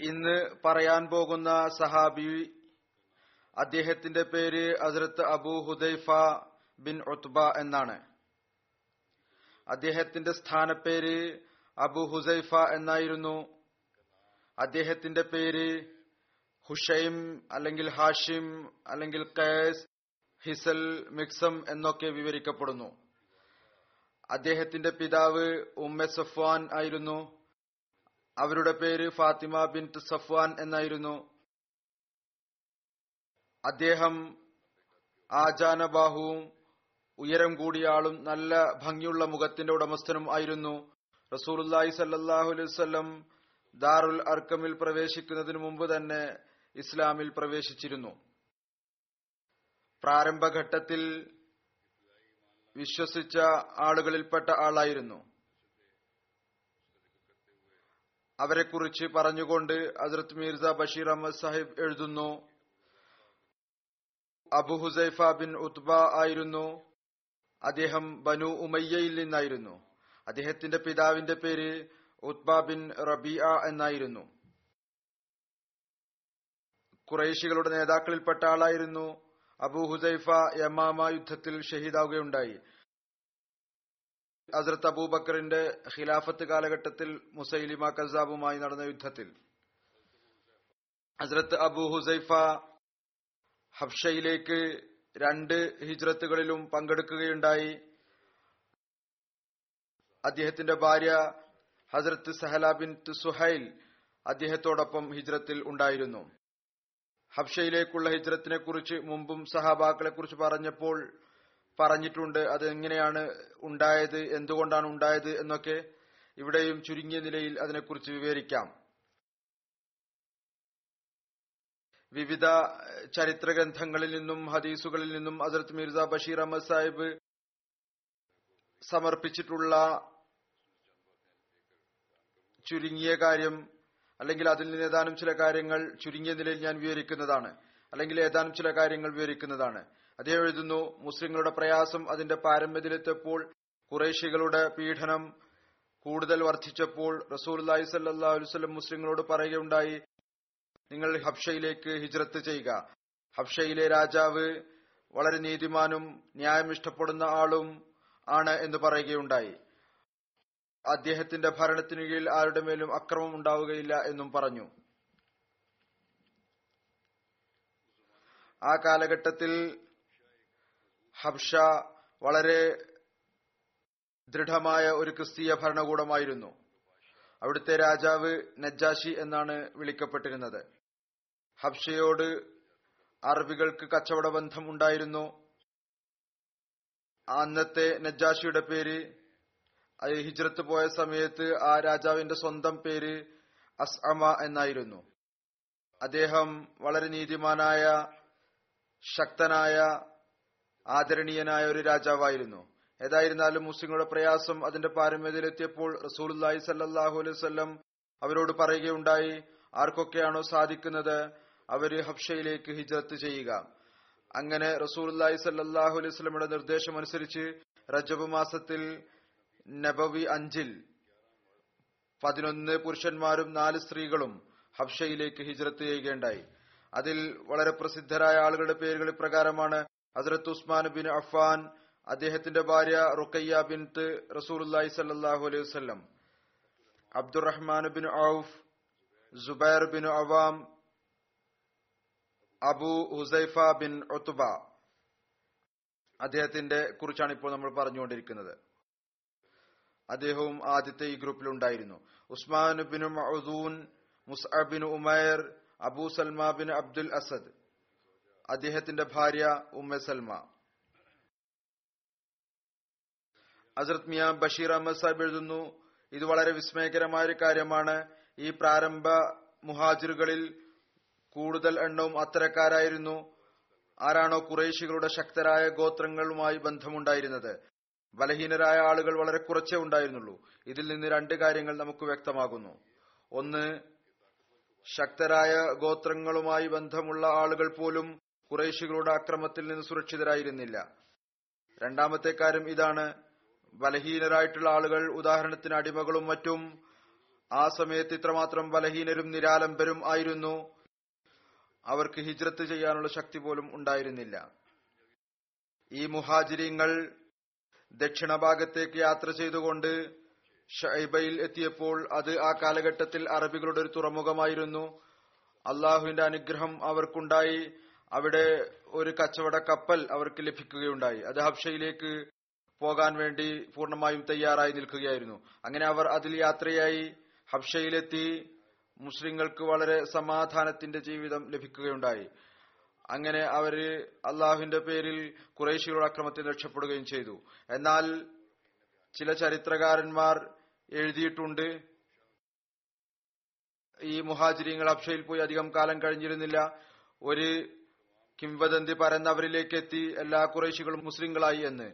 ഇന്ന് പറയാൻ പോകുന്ന സഹാബി അദ്ദേഹത്തിന്റെ പേര് അസരത്ത് അബു ഹുദൈഫ ബിൻ ഉത്ബ എന്നാണ്. അദ്ദേഹത്തിന്റെ സ്ഥാനപ്പേര് അബു ഹുസൈഫ എന്നായിരുന്നു. അദ്ദേഹത്തിന്റെ പേര് ഹുഷൈം അല്ലെങ്കിൽ ഹാഷിം അല്ലെങ്കിൽ കൈസ് ഹിസൽ മിക്സം എന്നൊക്കെ വിവരിക്കപ്പെടുന്നു. അദ്ദേഹത്തിന്റെ പിതാവ് ഉമ്മ സഫ്വാൻ ആയിരുന്നു. അവരുടെ പേര് ഫാത്തിമ ബിൻ സഫ്വാൻ എന്നായിരുന്നു. അദ്ദേഹം ആജാനബാഹുവും ഉയരം കൂടിയ ആളും നല്ല ഭംഗിയുള്ള മുഖത്തിന്റെ ഉടമസ്ഥനും ആയിരുന്നു. റസൂലുല്ലാഹി സല്ലാഹു അലൈവല്ലം ദാറുൽ അർക്കമിൽ പ്രവേശിക്കുന്നതിനു മുമ്പ് തന്നെ ഇസ്ലാമിൽ പ്രവേശിച്ചിരുന്നു. പ്രാരംഭഘട്ടത്തിൽ വിശ്വസിച്ച ആളുകളിൽപ്പെട്ട ആളായിരുന്നു. അവരെക്കുറിച്ച് പറഞ്ഞുകൊണ്ട് ഹസ്രത് മീർസ ബഷീർ അഹമ്മദ് സാഹിബ് എഴുതുന്നു. അബു ഹുസൈഫ ബിൻ ഉത്ബ ആയിരുന്നു. അദ്ദേഹം ബനു ഉമയ്യയിൽ നിന്നായിരുന്നു. അദ്ദേഹത്തിന്റെ പിതാവിന്റെ പേര് ഉത്ബ ബിൻ റബിയ എന്നായിരുന്നു. കുറേശികളുടെ നേതാക്കളിൽപ്പെട്ട ആളായിരുന്നു. അബു ഹുസൈഫ യമാമ യുദ്ധത്തിൽ ഷഹീദാവുകയുണ്ടായി. ഹസ്രത്ത് അബൂബക്കറിന്റെ ഖിലാഫത്ത് കാലഘട്ടത്തിൽ മുസൈലിമ കസാബുമായി നടന്ന യുദ്ധത്തിൽ. ഹസ്രത്ത് അബു ഹുസൈഫ ഹബ്ഷയിലേക്ക് രണ്ട് ഹിജ്രത്തുകളിലും പങ്കെടുക്കുകയുണ്ടായി. അദ്ദേഹത്തിന്റെ ഭാര്യ ഹസ്രത്ത് സഹല ബിൻ സുഹൈൽ അദ്ദേഹത്തോടൊപ്പം ഹിജ്രത്തിൽ ഉണ്ടായിരുന്നു. ഹബ്ഷയിലേക്കുള്ള ഹിജ്രത്തിനെ കുറിച്ച് മുമ്പും സഹാബാക്കളെ കുറിച്ച് പറഞ്ഞപ്പോൾ പറഞ്ഞിട്ടുണ്ട് അത് എങ്ങനെയാണ് ഉണ്ടായത് എന്തുകൊണ്ടാണ് ഉണ്ടായത് എന്നൊക്കെ ഇവിടെയും ചുരുങ്ങിയ നിലയിൽ അതിനെക്കുറിച്ച് വിവരിക്കാം. വിവിധ ചരിത്ര ഗ്രന്ഥങ്ങളിൽ നിന്നും ഹദീസുകളിൽ നിന്നും ഹസരത്ത് മിർസ ബഷീർ അഹമ്മദ് സാഹിബ് സമർപ്പിച്ചിട്ടുള്ള ചുരുങ്ങിയ കാര്യം അല്ലെങ്കിൽ അതിൽ നിന്ന് ഏതാനും ചില കാര്യങ്ങൾ ചുരുങ്ങിയ നിലയിൽ ഞാൻ വിവരിക്കുന്നതാണ്. അല്ലെങ്കിൽ ഏതാനും ചില കാര്യങ്ങൾ വിവരിക്കുന്നതാണ്. അതേ എഴുതുന്നു മുസ്ലിങ്ങളുടെ പ്രയാസം അതിന്റെ പാരമ്യത്തിലെത്തിയപ്പോൾ കുറേശികളുടെ പീഡനം കൂടുതൽ വർദ്ധിച്ചപ്പോൾ റസൂൽ അലൈഹി സല്ലാ മുസ്ലിങ്ങളോട് പറയുകയുണ്ടായി നിങ്ങൾ ഹബ്ഷയിലേക്ക് ഹിജ്രത്ത് ചെയ്യുക. ഹബ്ഷയിലെ രാജാവ് വളരെ നീതിമാനും ന്യായം ഇഷ്ടപ്പെടുന്ന ആളും ആണ് എന്ന് പറയുകയുണ്ടായി. അദ്ദേഹത്തിന്റെ ഭരണത്തിനു കീഴിൽ ആരുടെ മേലും അക്രമം ഉണ്ടാവുകയില്ല എന്നും പറഞ്ഞു. ആ കാലഘട്ടത്തിൽ ഹബ്ഷ വളരെ ദൃഢമായ ഒരു ക്രിസ്തീയ ഭരണകൂടമായിരുന്നു. അവിടുത്തെ രാജാവ് നജ്ജാഷി എന്നാണ് വിളിക്കപ്പെട്ടിരുന്നത്. ഹബ്ഷയോട് അറബികൾക്ക് കച്ചവട ബന്ധം ഉണ്ടായിരുന്നു അന്നത്തെ നജ്ജാഷിയുടെ പേര് ഹിജ്രത്ത് പോയ സമയത്ത് ആ രാജാവിന്റെ സ്വന്തം പേര് അസ്അമ എന്നായിരുന്നു. അദ്ദേഹം വളരെ നീതിമാനായ ശക്തനായ ആദരണീയനായ ഒരു രാജാവായിരുന്നു. ഏതായിരുന്നാലും മുസ്ലിങ്ങളുടെ പ്രയാസം അതിന്റെ പാരമ്യതയിലെത്തിയപ്പോൾ റസൂലുല്ലാഹി സല്ലാഹു അലൈഹി വസല്ലം അവരോട് പറയുകയുണ്ടായി ആർക്കൊക്കെയാണോ സാധിക്കുന്നത് അവർ ഹബ്ഷയിലേക്ക് ഹിജറത്ത് ചെയ്യുക. അങ്ങനെ റസൂലുല്ലാഹി സല്ലാഹു നിർദ്ദേശം അനുസരിച്ച് റജബ് മാസത്തിൽ നബവി അഞ്ചിൽ പതിനൊന്ന് പുരുഷന്മാരും നാല് സ്ത്രീകളും ഹബ്ഷയിലേക്ക് ഹിജ്രത്ത് ചെയ്യുകയുണ്ടായി. അതിൽ വളരെ പ്രസിദ്ധരായ ആളുകളുടെ പേരുകൾ ഇപ്രകാരമാണ്. ഹസരത്ത് ഉസ്മാൻ ബിൻ അഫാൻ അദ്ദേഹത്തിന്റെ ഭാര്യ റുക്കയ്യ ബിൻ റസൂലുല്ലാഹി സല്ലാഹു അലൈഹി വസ്ലം Abdurrahman bin Auf Jubair bin Awam Abu Huzaifa bin Utba അദ്ദേഹത്തിന്റെ കുറിച്ചാണ് ഇപ്പോൾ നമ്മൾ പറഞ്ഞുകൊണ്ടിരിക്കുന്നത്. അദ്ദേഹവും ആദ്യത്തെ ഈ ഗ്രൂപ്പിലുണ്ടായിരുന്നു. Usman bin മഅദൂൻ Musab bin Umair Abu Salma bin Abdul Asad. അദ്ദേഹത്തിന്റെ ഭാര്യ ഉമ്മ സൽമ. അസരത് മിയ ബഷീർ അഹമ്മദ് സാഹിബ് എഴുതുന്നു ഇത് വളരെ വിസ്മയകരമായ ഒരു കാര്യമാണ്. ഈ പ്രാരംഭ മുഹാജിറുകളിൽ കൂടുതൽ എണ്ണവും അത്തരക്കാരായിരുന്നു. ആരാണോ കുറേശികളുടെ ശക്തരായ ഗോത്രങ്ങളുമായി ബന്ധമുണ്ടായിരുന്നത്. ബലഹീനരായ ആളുകൾ വളരെ കുറച്ചേ ഉണ്ടായിരുന്നുള്ളൂ. ഇതിൽ നിന്ന് രണ്ട് കാര്യങ്ങൾ നമുക്ക് വ്യക്തമാകുന്നു. ഒന്ന് ശക്തരായ ഗോത്രങ്ങളുമായി ബന്ധമുള്ള ആളുകൾ പോലും കുറേശികളുടെ അക്രമത്തിൽ നിന്ന് സുരക്ഷിതരായിരുന്നില്ല. രണ്ടാമത്തെ കാര്യം ഇതാണ്. ബലഹീനരായിട്ടുള്ള ആളുകൾ ഉദാഹരണത്തിന് അടിമകളും മറ്റും ആ സമയത്ത് ഇത്രമാത്രം ബലഹീനരും നിരാലംബരും ആയിരുന്നു. അവർക്ക് ഹിജ്രത്ത് ചെയ്യാനുള്ള ശക്തി പോലും ഉണ്ടായിരുന്നില്ല. ഈ മുഹാജിരിങ്ങൾ ദക്ഷിണ ഭാഗത്തേക്ക് യാത്ര ചെയ്തുകൊണ്ട് ഷൈബയിൽ എത്തിയപ്പോൾ അത് ആ കാലഘട്ടത്തിൽ അറബികളുടെ ഒരു തുറമുഖമായിരുന്നു. അള്ളാഹുവിന്റെ അനുഗ്രഹം അവർക്കുണ്ടായി. അവിടെ ഒരു കച്ചവട കപ്പൽ അവർക്ക് ലഭിക്കുകയുണ്ടായി. അത് ഹബ്ഷയിലേക്ക് പോകാൻ വേണ്ടി പൂർണമായും തയ്യാറായി നിൽക്കുകയായിരുന്നു. അങ്ങനെ അവർ അതിൽ യാത്രയായി ഹബ്ഷയിലെത്തി. മുസ്ലിങ്ങൾക്ക് വളരെ സമാധാനത്തിന്റെ ജീവിതം ലഭിക്കുകയുണ്ടായി. അങ്ങനെ അവർ അള്ളാഹുവിന്റെ പേരിൽ കുറേശികളുടെ അക്രമത്തിൽ രക്ഷപ്പെടുകയും ചെയ്തു. എന്നാൽ ചില ചരിത്രകാരന്മാർ എഴുതിയിട്ടുണ്ട് ഈ മുഹാജിരിങ്ങൾ അബ്ഷയിൽ പോയി അധികം കാലം കഴിഞ്ഞിരുന്നില്ല. ഒരു കിംവദന്തി പരന്നവരിലേക്ക് എത്തി എല്ലാ കുറേശികളും മുസ്ലിങ്ങളായി എന്ന്.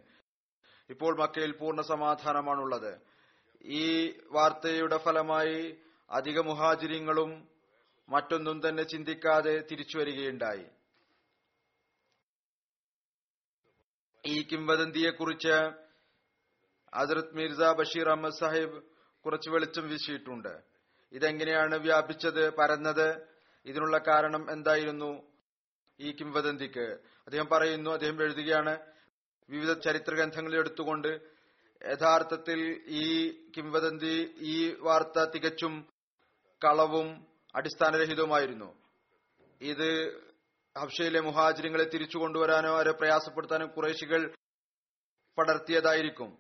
ഇപ്പോൾ മക്കയിൽ പൂർണ സമാധാനമാണുള്ളത്. ഈ വാർത്തയുടെ ഫലമായി അധിക മുഹാജിരിങ്ങളും മറ്റൊന്നും തന്നെ ചിന്തിക്കാതെ തിരിച്ചു വരികയുണ്ടായി ഈ കിംവദന്തിയെക്കുറിച്ച് അസരത് മിർസ ബഷീർ അഹമ്മദ് സാഹിബ് കുറച്ച് വെളിച്ചം വീശിയിട്ടുണ്ട്. ഇതെങ്ങനെയാണ് വ്യാപിച്ചത് പരന്നത്? ഇതിനുള്ള കാരണം എന്തായിരുന്നു ഈ കിംവദന്തിക്ക് അദ്ദേഹം പറയുന്നു അദ്ദേഹം എഴുതുകയാണ് വിവിധ ചരിത്ര ഗ്രന്ഥങ്ങളിൽ എടുത്തുകൊണ്ട് യഥാർത്ഥത്തിൽ ഈ കിംവദന്തി ഈ വാർത്ത തികച്ചും കളവും അടിസ്ഥാനരഹിതവുമായിരുന്നു. ഇത് ഹബ്ഷയിലെ മുഹാജിരിങ്ങളെ തിരിച്ചു കൊണ്ടുവരാനോ അവരെ പ്രയാസപ്പെടുത്താനോ കുറേശികൾ പടർത്തിയതായിരിക്കും.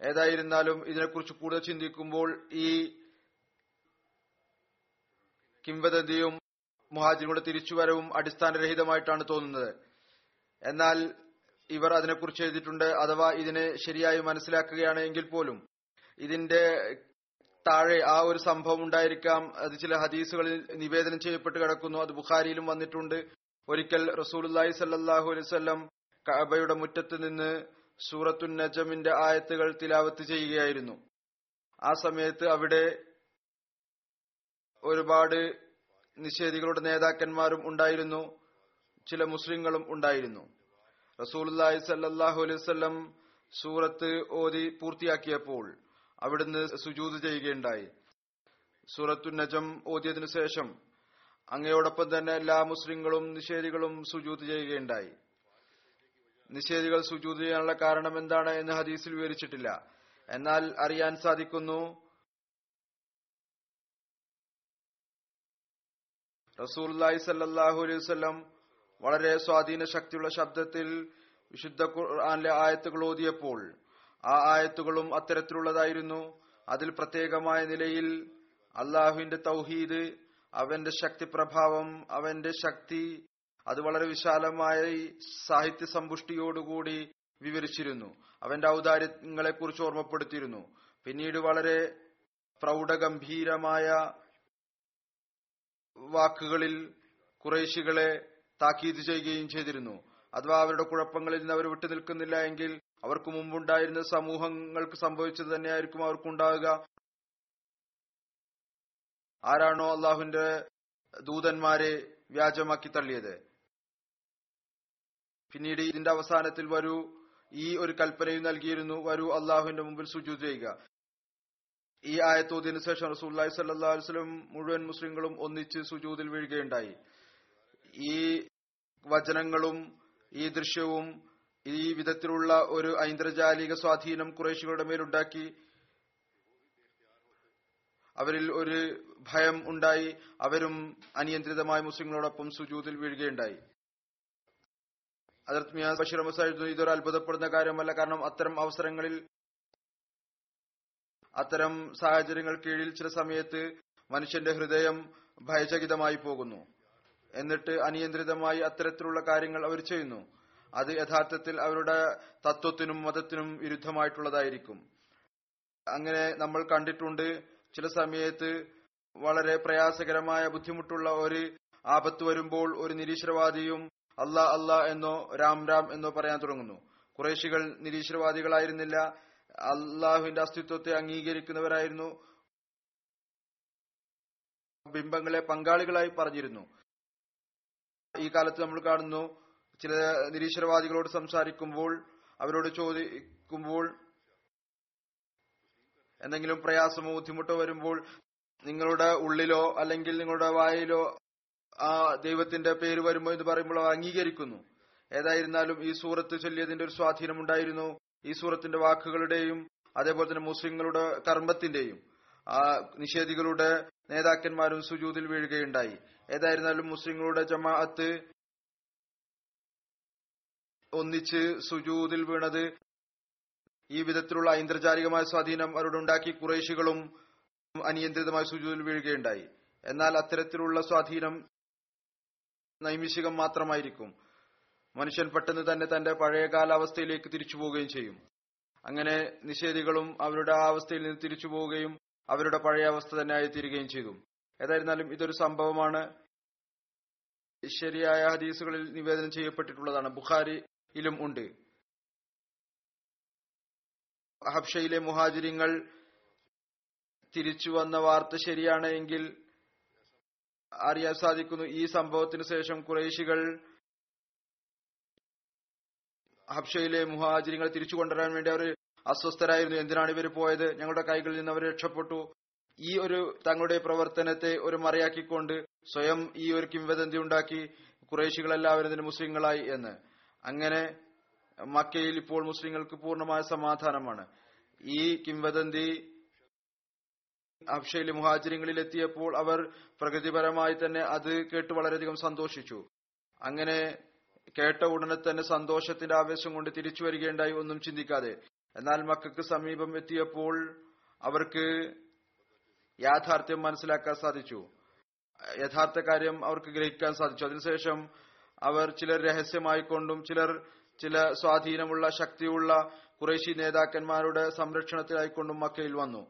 ഏതായിരുന്നാലും ഇതിനെക്കുറിച്ച് കൂടുതൽ ചിന്തിക്കുമ്പോൾ ഈ കിംവദന്തിയും മുഹാജിരുടെ തിരിച്ചുവരവും അടിസ്ഥാനരഹിതമായിട്ടാണ് തോന്നുന്നത്. എന്നാൽ ഇവർ അതിനെക്കുറിച്ച് എഴുതിയിട്ടുണ്ട് അഥവാ ഇതിനെ ശരിയായി മനസ്സിലാക്കുകയാണെങ്കിൽ പോലും ഇതിന്റെ താഴെ ആ ഒരു സംഭവം ഉണ്ടായിരിക്കാം. അത് ചില ഹദീസുകളിൽ നിവേദനം ചെയ്യപ്പെട്ട് കിടക്കുന്നു. അത് ബുഖാരിയിലും വന്നിട്ടുണ്ട്. ഒരിക്കൽ റസൂലുല്ലാഹി സല്ലാഹു അലൈവല്ലം കഅബയുടെ മുറ്റത്ത് നിന്ന് സൂറത്തുൻ നജമിന്റെ ആയത്തുകൾ തിലാവത്ത് ചെയ്യുകയായിരുന്നു. ആ സമയത്ത് അവിടെ ഒരുപാട് നിഷേധികളുടെ നേതാക്കന്മാരും ഉണ്ടായിരുന്നു. ചില മുസ്ലിങ്ങളും ഉണ്ടായിരുന്നു. റസൂലുല്ലാഹി സല്ലാഹു അലൈവല്ലം സൂറത്ത് ഓതി പൂർത്തിയാക്കിയപ്പോൾ അവിടുന്ന് സുജൂത് ചെയ്യുകയുണ്ടായി. സുറത്തുന്നജം നജം ഓതിയതിനു ശേഷം അങ്ങയോടൊപ്പം തന്നെ എല്ലാ മുസ്ലിങ്ങളും നിഷേധികളും സുജൂത് ചെയ്യുകയുണ്ടായി. നിഷേധികൾ സുജൂത് ചെയ്യാനുള്ള കാരണം എന്താണ് എന്ന് ഹദീസിൽ വിവരിച്ചിട്ടില്ല. എന്നാൽ അറിയാൻ സാധിക്കുന്നു റസൂർലായി സല്ലാഹു അലൈഹി വസ്ലം വളരെ സ്വാധീന ശക്തിയുള്ള ശബ്ദത്തിൽ വിശുദ്ധ ഖുർആാനിലെ ആയത്തുകൾ ഓതിയപ്പോൾ ആ ആയത്തുകളും അത്തരത്തിലുള്ളതായിരുന്നു. അതിൽ പ്രത്യേകമായ നിലയിൽ അള്ളാഹുവിന്റെ തൗഹീദ് അവന്റെ ശക്തി പ്രഭാവം അവന്റെ ശക്തി അത് വളരെ വിശാലമായി സാഹിത്യ സമ്പുഷ്ടിയോടുകൂടി വിവരിച്ചിരുന്നു. അവന്റെ ഔദാര്യങ്ങളെ കുറിച്ച് ഓർമ്മപ്പെടുത്തിയിരുന്നു. പിന്നീട് വളരെ പ്രൗഢഗംഭീരമായ വാക്കുകളിൽ കുറേശികളെ താക്കീത് ചെയ്യുകയും ചെയ്തിരുന്നു. അഥവാ അവരുടെ കുഴപ്പങ്ങളിൽ നിന്ന് അവർ വിട്ടുനിൽക്കുന്നില്ല എങ്കിൽ അവർക്ക് മുമ്പുണ്ടായിരുന്ന സമൂഹങ്ങൾക്ക് സംഭവിച്ചത് തന്നെയായിരിക്കും അവർക്കുണ്ടാവുക ആരാണോ അള്ളാഹുവിന്റെ ദൂതന്മാരെ വ്യാജമാക്കി തള്ളിയത്. പിന്നീട് ഇതിന്റെ അവസാനത്തിൽ വരൂ ഈ ഒരു കൽപ്പനയും നൽകിയിരുന്നു വരൂ അള്ളാഹുവിന്റെ മുമ്പിൽ സുജൂത് ചെയ്യുക. ഈ ആയത്തോതിന് ശേഷം റസൂല്ലായി സല്ലാ മുഴുവൻ മുസ്ലിങ്ങളും ഒന്നിച്ച് സുജൂതിൽ വീഴുകയുണ്ടായി. ഈ വചനങ്ങളും ഈ ദൃശ്യവും ഈ വിധത്തിലുള്ള ഒരു ഐന്ദ്രജാലിക സ്വാധീനം കുറേശികളുടെ മേലുണ്ടാക്കി. അവരിൽ ഒരു ഭയം ഉണ്ടായി. അവരും അനിയന്ത്രിതമായി മുസ്ലിങ്ങളോടൊപ്പം സുജൂതിൽ വീഴുകയുണ്ടായി. അതിർത്ത് മിയാസ് ബഷീർ അഹമ്മദ് ഇതൊരു അത്ഭുതപ്പെടുന്ന കാര്യമല്ല. കാരണം അത്തരം അവസരങ്ങളിൽ അത്തരം സാഹചര്യങ്ങൾ കീഴിൽ ചില സമയത്ത് മനുഷ്യന്റെ ഹൃദയം ഭയചകിതമായി പോകുന്നു. എന്നിട്ട് അനിയന്ത്രിതമായി അത്തരത്തിലുള്ള കാര്യങ്ങൾ അവർ ചെയ്യുന്നു. അത് യഥാർത്ഥത്തിൽ അവരുടെ തത്വത്തിനും മതത്തിനും വിരുദ്ധമായിട്ടുള്ളതായിരിക്കും. അങ്ങനെ നമ്മൾ കണ്ടിട്ടുണ്ട് ചില സമയത്ത് വളരെ പ്രയാസകരമായ ബുദ്ധിമുട്ടുള്ള ഒരു ആപത്ത് വരുമ്പോൾ ഒരു നിരീശ്വരവാദിയും അല്ലാ അല്ലാ എന്നോ രാം രാം എന്നോ പറയാൻ തുടങ്ങുന്നു. കുറേശികൾ നിരീശ്വരവാദികളായിരുന്നില്ല. അള്ളാഹുവിന്റെ അസ്തിത്വത്തെ അംഗീകരിക്കുന്നവരായിരുന്നു. ബിംബങ്ങളെ പങ്കാളികളായി പറഞ്ഞിരുന്നു. ഈ കാലത്ത് നമ്മൾ കാണുന്നു ചില നിരീശ്വരവാദികളോട് സംസാരിക്കുമ്പോൾ അവരോട് ചോദിക്കുമ്പോൾ എന്തെങ്കിലും പ്രയാസമോ ബുദ്ധിമുട്ടോ വരുമ്പോൾ നിങ്ങളുടെ ഉള്ളിലോ അല്ലെങ്കിൽ നിങ്ങളുടെ വായിലോ ആ ദൈവത്തിന്റെ പേര് വരുമ്പോ എന്ന് പറയുമ്പോൾ അംഗീകരിക്കുന്നു. ഏതായിരുന്നാലും ഈ സൂറത്ത് ചൊല്ലിയതിന്റെ ഒരു സ്വാധീനം ഉണ്ടായിരുന്നു. ഈ സൂറത്തിന്റെ വാക്കുകളുടെയും അതേപോലെ തന്നെ മുസ്ലിങ്ങളുടെ കർമ്മത്തിന്റെയും ആ നിഷേധികളുടെ നേതാക്കന്മാരും സുജൂതിൽ വീഴുകയുണ്ടായി. ഏതായിരുന്നാലും മുസ്ലിങ്ങളുടെ ജമാഅത്ത് ഒന്നിച്ച് സുജൂതിൽ വീണത് ഈ വിധത്തിലുള്ള ഐന്ദ്രചാരികമായ സ്വാധീനം അവരുടെ ഉണ്ടാക്കി കുറേശികളും അനിയന്ത്രിതമായ സുജൂതിൽ വീഴുകയുണ്ടായി. എന്നാൽ അത്തരത്തിലുള്ള സ്വാധീനം നൈമിഷികം മാത്രമായിരിക്കും. മനുഷ്യൻ പെട്ടെന്ന് തന്നെ തന്റെ പഴയ കാലാവസ്ഥയിലേക്ക് തിരിച്ചു പോവുകയും ചെയ്യും. അങ്ങനെ നിഷേധികളും അവരുടെ ആ അവസ്ഥയിൽ നിന്ന് തിരിച്ചു പോവുകയും അവരുടെ പഴയ അവസ്ഥ തന്നെ ആയിത്തീരുകയും ചെയ്തു. ഏതായിരുന്നാലും ഇതൊരു സംഭവമാണ്. ശരിയായ ഹദീസുകളിൽ നിവേദനം ചെയ്യപ്പെട്ടിട്ടുള്ളതാണ്. ബുഖാരിയിലും ഉണ്ട്. ഹബ്ഷയിലെ മുഹാജിരിങ്ങൾ തിരിച്ചു വന്ന വാർത്ത ശരിയാണ് എങ്കിൽ അറിയാൻ സാധിക്കുന്നു. ഈ സംഭവത്തിന് ശേഷം കുറേശികൾ ഹബ്ഷയിലെ മുഹാജിരിങ്ങൾ തിരിച്ചു കൊണ്ടുവരാൻ വേണ്ടി അവർ അസ്വസ്ഥരായിരുന്നു. എന്തിനാണ് ഇവർ പോയത്? ഞങ്ങളുടെ കൈകളിൽ നിന്ന് അവർ രക്ഷപ്പെട്ടു. ഈ ഒരു തങ്ങളുടെ പ്രവർത്തനത്തെ ഒരു മറയാക്കിക്കൊണ്ട് സ്വയം ഈ ഒരു കിംവദന്തി ഉണ്ടാക്കി കുറേശികളെല്ലാവരും ഇതിന് മുസ്ലിങ്ങളായി എന്ന്. അങ്ങനെ മക്കയിൽ ഇപ്പോൾ മുസ്ലിങ്ങൾക്ക് പൂർണമായ സമാധാനമാണ്. ഈ കിംവദന്തി ഹബ്ഷയിലെ മുഹാജിരിങ്ങളിൽ എത്തിയപ്പോൾ അവർ പ്രകൃതിപരമായി തന്നെ അത് കേട്ട് വളരെയധികം സന്തോഷിച്ചു. അങ്ങനെ കേട്ട ഉടനെ തന്നെ സന്തോഷത്തിന്റെ ആവേശം കൊണ്ട് തിരിച്ചു വരികയുണ്ടായി ഒന്നും ചിന്തിക്കാതെ. എന്നാൽ മക്കൾക്ക് സമീപം എത്തിയപ്പോൾ അവർക്ക് യാഥാർത്ഥ്യം മനസ്സിലാക്കാൻ സാധിച്ചു. യഥാർത്ഥ കാര്യം അവർക്ക് ഗ്രഹിക്കാൻ സാധിച്ചു. അതിനുശേഷം അവർ ചിലർ രഹസ്യമായിക്കൊണ്ടും ചിലർ ചില സ്വാധീനമുള്ള ശക്തിയുള്ള കുറേശി നേതാക്കന്മാരുടെ സംരക്ഷണത്തിലായിക്കൊണ്ടും മക്കയിൽ വന്നു.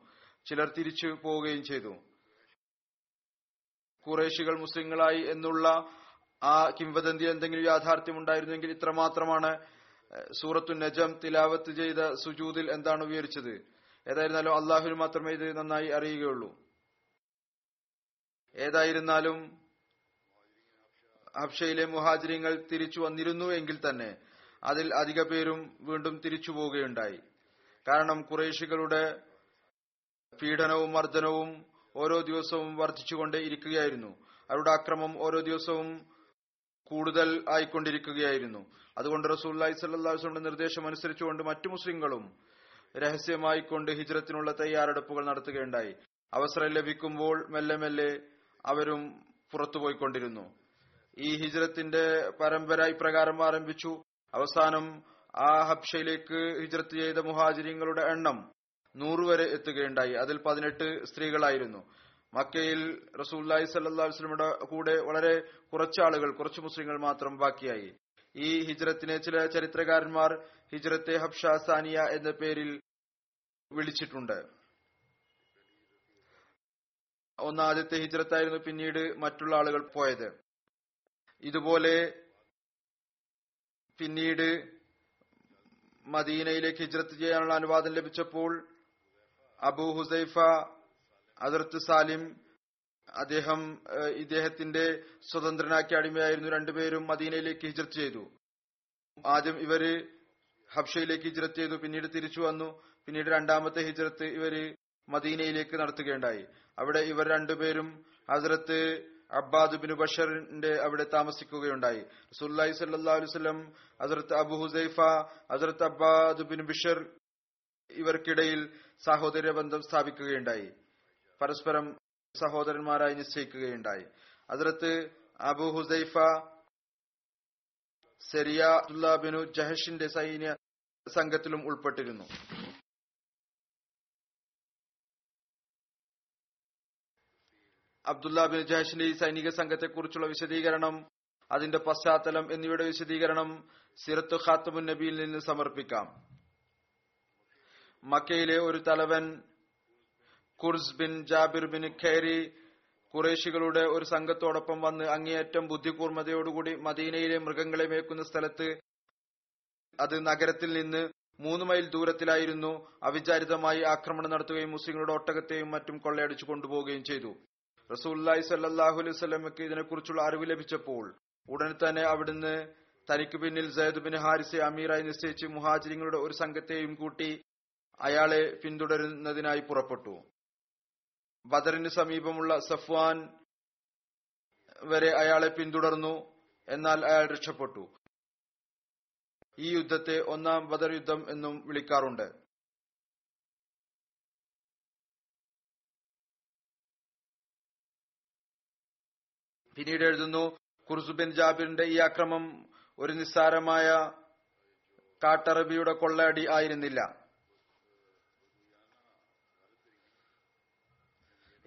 ചിലർ തിരിച്ചു പോവുകയും ചെയ്തു. കുറേശികൾ മുസ്ലിങ്ങളായി എന്നുള്ള ആ കിംവദന്തി എന്തെങ്കിലും യാഥാർത്ഥ്യം ഉണ്ടായിരുന്നെങ്കിൽ ഇത്രമാത്രമാണ് സൂറത്തു നജം തിലാവത്ത് ചെയ്ത സുജൂദിൽ എന്താണ് വിവരിച്ചത് ഏതായിരുന്നാലും അള്ളാഹുവിന് മാത്രമേ ഇത് നന്നായി അറിയുകയുള്ളൂ. ഏതായിരുന്നാലും അബ്ഷയിലെ മുഹാജിരിങ്ങൾ തിരിച്ചു വന്നിരുന്നു എങ്കിൽ തന്നെ അതിൽ അധിക പേരും വീണ്ടും തിരിച്ചു പോവുകയുണ്ടായി. കാരണം കുറേശികളുടെ പീഡനവും മർദ്ദനവും ഓരോ ദിവസവും വർദ്ധിച്ചുകൊണ്ടേ ഇരിക്കുകയായിരുന്നു. അവരുടെ അക്രമം ഓരോ ദിവസവും കൂടുതൽ ആയിക്കൊണ്ടിരിക്കുകയായിരുന്നു. അതുകൊണ്ട് റസൂല്ലായി സല്ലാസ്ലിന്റെ നിർദ്ദേശം അനുസരിച്ചുകൊണ്ട് മറ്റു മുസ്ലിങ്ങളും രഹസ്യമായിക്കൊണ്ട് ഹിജ്രത്തിനുള്ള തയ്യാറെടുപ്പുകൾ നടത്തുകയുണ്ടായി. അവസരം ലഭിക്കുമ്പോൾ മെല്ലെ മെല്ലെ അവരും പുറത്തുപോയിക്കൊണ്ടിരുന്നു ഈ ഹിജ്രത്തിന്റെ പരമ്പര ഇപ്രകാരം ആരംഭിച്ചു. അവസാനം ആ ഹബ്ഷയിലേക്ക് ഹിജ്രത്ത് ചെയ്ത മുഹാജിരിങ്ങളുടെ എണ്ണം നൂറ് വരെ എത്തുകയുണ്ടായി. അതിൽ പതിനെട്ട് സ്ത്രീകളായിരുന്നു. മക്കയിൽ റസൂല്ലായി സല്ലാ വസ്ലമിയുടെ കൂടെ വളരെ കുറച്ചാളുകൾ കുറച്ച് മുസ്ലിങ്ങൾ മാത്രം ബാക്കിയായി. ഈ ഹിജ്രത്തിനെ ചില ചരിത്രകാരന്മാർ ഹിജ്രത്തെ ഹബ്ഷ സാനിയ എന്ന പേരിൽ വിളിച്ചിട്ടുണ്ട്. ഒന്ന് ആദ്യത്തെ ഹിജ്രത്തായിരുന്നു പിന്നീട് മറ്റുള്ള ആളുകൾ പോയത്. ഇതുപോലെ പിന്നീട് മദീനയിലേക്ക് ഹിജ്രത്ത് ചെയ്യാനുള്ള അനുവാദം ലഭിച്ചപ്പോൾ അബൂ ഹുസൈഫ അതിർത്ത് സാലിം അദ്ദേഹം ഇദ്ദേഹത്തിന്റെ സ്വതന്ത്രനാക്കിയ അടിമയായിരുന്നു. രണ്ടുപേരും മദീനയിലേക്ക് ഹിജ്രത്ത് ചെയ്തു. ആദ്യം ഇവർ ഹബ്ഷയിലേക്ക് ഹിജ്രത്ത് ചെയ്തു. പിന്നീട് തിരിച്ചു വന്നു. പിന്നീട് രണ്ടാമത്തെ ഹിജ്രത്ത് ഇവർ മദീനയിലേക്ക് നടത്തുകയുണ്ടായി. അവിടെ ഇവർ രണ്ടുപേരും ഹസ്രത്ത് അബ്ബാദ് ബിൻ ബഷറിന്റെ അവിടെ താമസിക്കുകയുണ്ടായി. സുല്ലായി സല്ലാ അലുവലം ഹസ്രത്ത് അബു ഹുസൈഫ ഹസ്രത്ത് അബ്ബാദ് ബിൻ ബിഷർ ഇവർക്കിടയിൽ സഹോദര ബന്ധം സ്ഥാപിക്കുകയുണ്ടായി. പരസ്പരം സഹോദരന്മാരായി നിശ്ചയിക്കുകയുണ്ടായി. ഹസ്രത്ത് അബു ഹുസൈഫ സെരിയ ബിനു ജഹഷിന്റെ സൈന്യ സംഘത്തിലും ഉൾപ്പെട്ടിരുന്നു. അബ്ദുല്ലാ ബിൻ ജഹഷിന്റെ ഈ സൈനിക സംഘത്തെക്കുറിച്ചുള്ള വിശദീകരണം അതിന്റെ പശ്ചാത്തലം എന്നിവയുടെ വിശദീകരണം സിറത്തു ഖാത്തമുൻ നബിയിൽ നിന്ന് സമർപ്പിക്കാം. മക്കയിലെ ഒരു തലവൻ കുർസ് ബിൻ ജാബിർ ബിൻ ഖേരി കുറേശികളുടെ ഒരു സംഘത്തോടൊപ്പം വന്ന് അങ്ങേയറ്റം ബുദ്ധികൂർമ്മതയോടുകൂടി മദീനയിലെ മൃഗങ്ങളെ മേക്കുന്ന സ്ഥലത്ത് അത് നഗരത്തിൽ നിന്ന് മൂന്ന് മൈൽ ദൂരത്തിലായിരുന്നു അവിചാരിതമായി ആക്രമണം നടത്തുകയും മുസ്ലിങ്ങളുടെ ഒട്ടകത്തെയും മറ്റും കൊള്ളയടിച്ചു കൊണ്ടുപോവുകയും ചെയ്തു. റസൂല്ലായി സല്ലാഹു അലൈഹി സ്വലമയ്ക്ക് ഇതിനെക്കുറിച്ചുള്ള അറിവ് ലഭിച്ചപ്പോൾ ഉടനെ തന്നെ അവിടുന്ന് തനിക്ക് പിന്നിൽ സയ്യിദ് ബിൻ ഹാരിസെ അമീറായി നിശ്ചയിച്ച് മുഹാജിരിങ്ങളുടെ ഒരു സംഘത്തെയും കൂട്ടി അയാളെ പിന്തുടരുന്നതിനായി പുറപ്പെട്ടു. ബദറിന് സമീപമുള്ള സഫ്വാൻ വരെ അയാളെ പിന്തുടർന്നു. എന്നാൽ അയാൾ രക്ഷപ്പെട്ടു. ഈ യുദ്ധത്തെ ഒന്നാം ബദർ യുദ്ധം എന്നും വിളിക്കാറുണ്ട്. പിന്നീട് എഴുതുന്നു കുർസുബിൻ ജാബിറിന്റെ ഈ ആക്രമം ഒരു നിസ്സാരമായ കാട്ടറബിയുടെ കൊള്ളയടി ആയിരുന്നില്ല.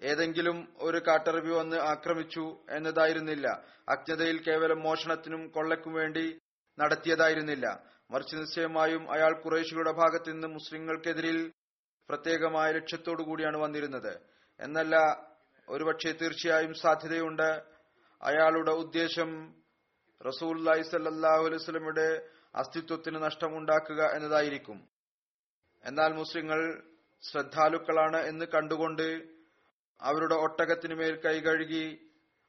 ഏതെങ്കിലും ഒരു കാട്ടറബി വന്ന് ആക്രമിച്ചു എന്നതായിരുന്നില്ല. അജ്ഞതയിൽ കേവലം മോഷണത്തിനും കൊള്ളയ്ക്കും വേണ്ടി നടത്തിയതായിരുന്നില്ല. മറിച്ച് നിശ്ചയമായും അയാൾ കുറേശികളുടെ ഭാഗത്ത് നിന്ന് മുസ്ലിങ്ങൾക്കെതിരിൽ പ്രത്യേകമായ ലക്ഷ്യത്തോടു കൂടിയാണ് വന്നിരുന്നത്. എന്നല്ല ഒരുപക്ഷെ തീർച്ചയായും സാധ്യതയുണ്ട്. അയാളുടെ ഉദ്ദേശം റസൂൽ സല്ലാഹു അലൈഹി സ്വലമിയുടെ അസ്തിത്വത്തിന് നഷ്ടമുണ്ടാക്കുക എന്നതായിരിക്കും. എന്നാൽ മുസ്ലിങ്ങൾ ശ്രദ്ധാലുക്കളാണ് എന്ന് കണ്ടുകൊണ്ട് അവരുടെ ഒട്ടകത്തിനുമേൽ കൈ കഴുകി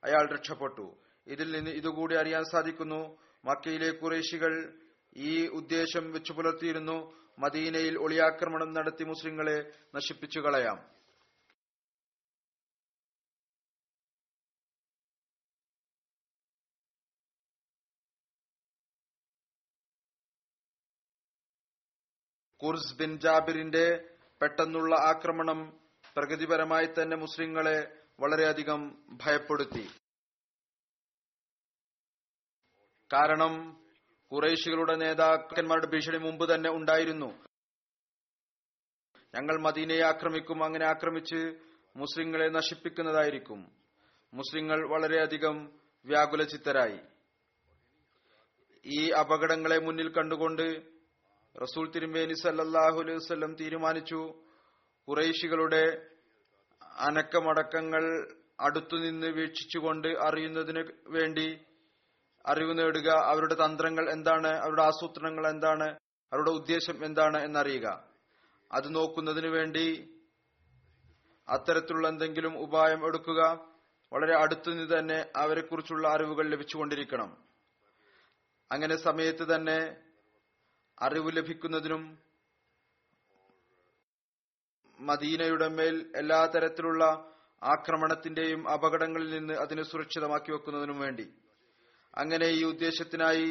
അയാൾ രക്ഷപ്പെട്ടു. ഇതിൽ നിന്ന് ഇതുകൂടി അറിയാൻ സാധിക്കുന്നു മക്കയിലെ കുറേശികൾ ഈ ഉദ്ദേശം വെച്ചു പുലർത്തിയിരുന്നു മദീനയിൽ ഒളിയാക്രമണം നടത്തി മുസ്ലിങ്ങളെ നശിപ്പിച്ചു കളയാം. കുർസ് ബിൻ ജാബിറിന്റെ പെട്ടെന്നുള്ള ആക്രമണം പ്രഗതിപരമായി തന്നെ മുസ്ലിങ്ങളെ വളരെയധികം ഭയപ്പെടുത്തി. കാരണം കുറേശികളുടെ നേതാക്കന്മാരുടെ ഭീഷണി മുമ്പ് തന്നെ ഉണ്ടായിരുന്നു. ഞങ്ങൾ മദീനയെ ആക്രമിക്കും അങ്ങനെ ആക്രമിച്ച് മുസ്ലിങ്ങളെ നശിപ്പിക്കുന്നതായിരിക്കും. മുസ്ലിങ്ങൾ വളരെയധികം വ്യാകുലചിത്തരായി. ഈ അപകടങ്ങളെ മുന്നിൽ കണ്ടുകൊണ്ട് റസൂൽ തിരുമേനി സല്ലാഹു അലൈഹി തീരുമാനിച്ചു കുറേശികളുടെ അനക്കമടക്കങ്ങൾ അടുത്തുനിന്ന് വീക്ഷിച്ചുകൊണ്ട് അറിയുന്നതിന് വേണ്ടി അറിവ് നേടുക അവരുടെ തന്ത്രങ്ങൾ എന്താണ് അവരുടെ ആസൂത്രണങ്ങൾ എന്താണ് അവരുടെ ഉദ്ദേശം എന്താണ് എന്നറിയുക. അത് നോക്കുന്നതിന് വേണ്ടി അത്തരത്തിലുള്ള എന്തെങ്കിലും ഉപായം എടുക്കുക. വളരെ അടുത്തുനിന്ന് തന്നെ അവരെക്കുറിച്ചുള്ള അറിവുകൾ ലഭിച്ചുകൊണ്ടിരിക്കണം. അങ്ങനെ സമയത്ത് തന്നെ അറിവ് ലഭിക്കുന്നതിനും മദീനയുടെ മേൽ എല്ലാ തരത്തിലുള്ള ആക്രമണത്തിന്റെയും അപകടങ്ങളിൽ നിന്ന് അതിനെ സുരക്ഷിതമാക്കി വെക്കുന്നതിനും വേണ്ടി. അങ്ങനെ ഈ ഉദ്ദേശത്തിനായി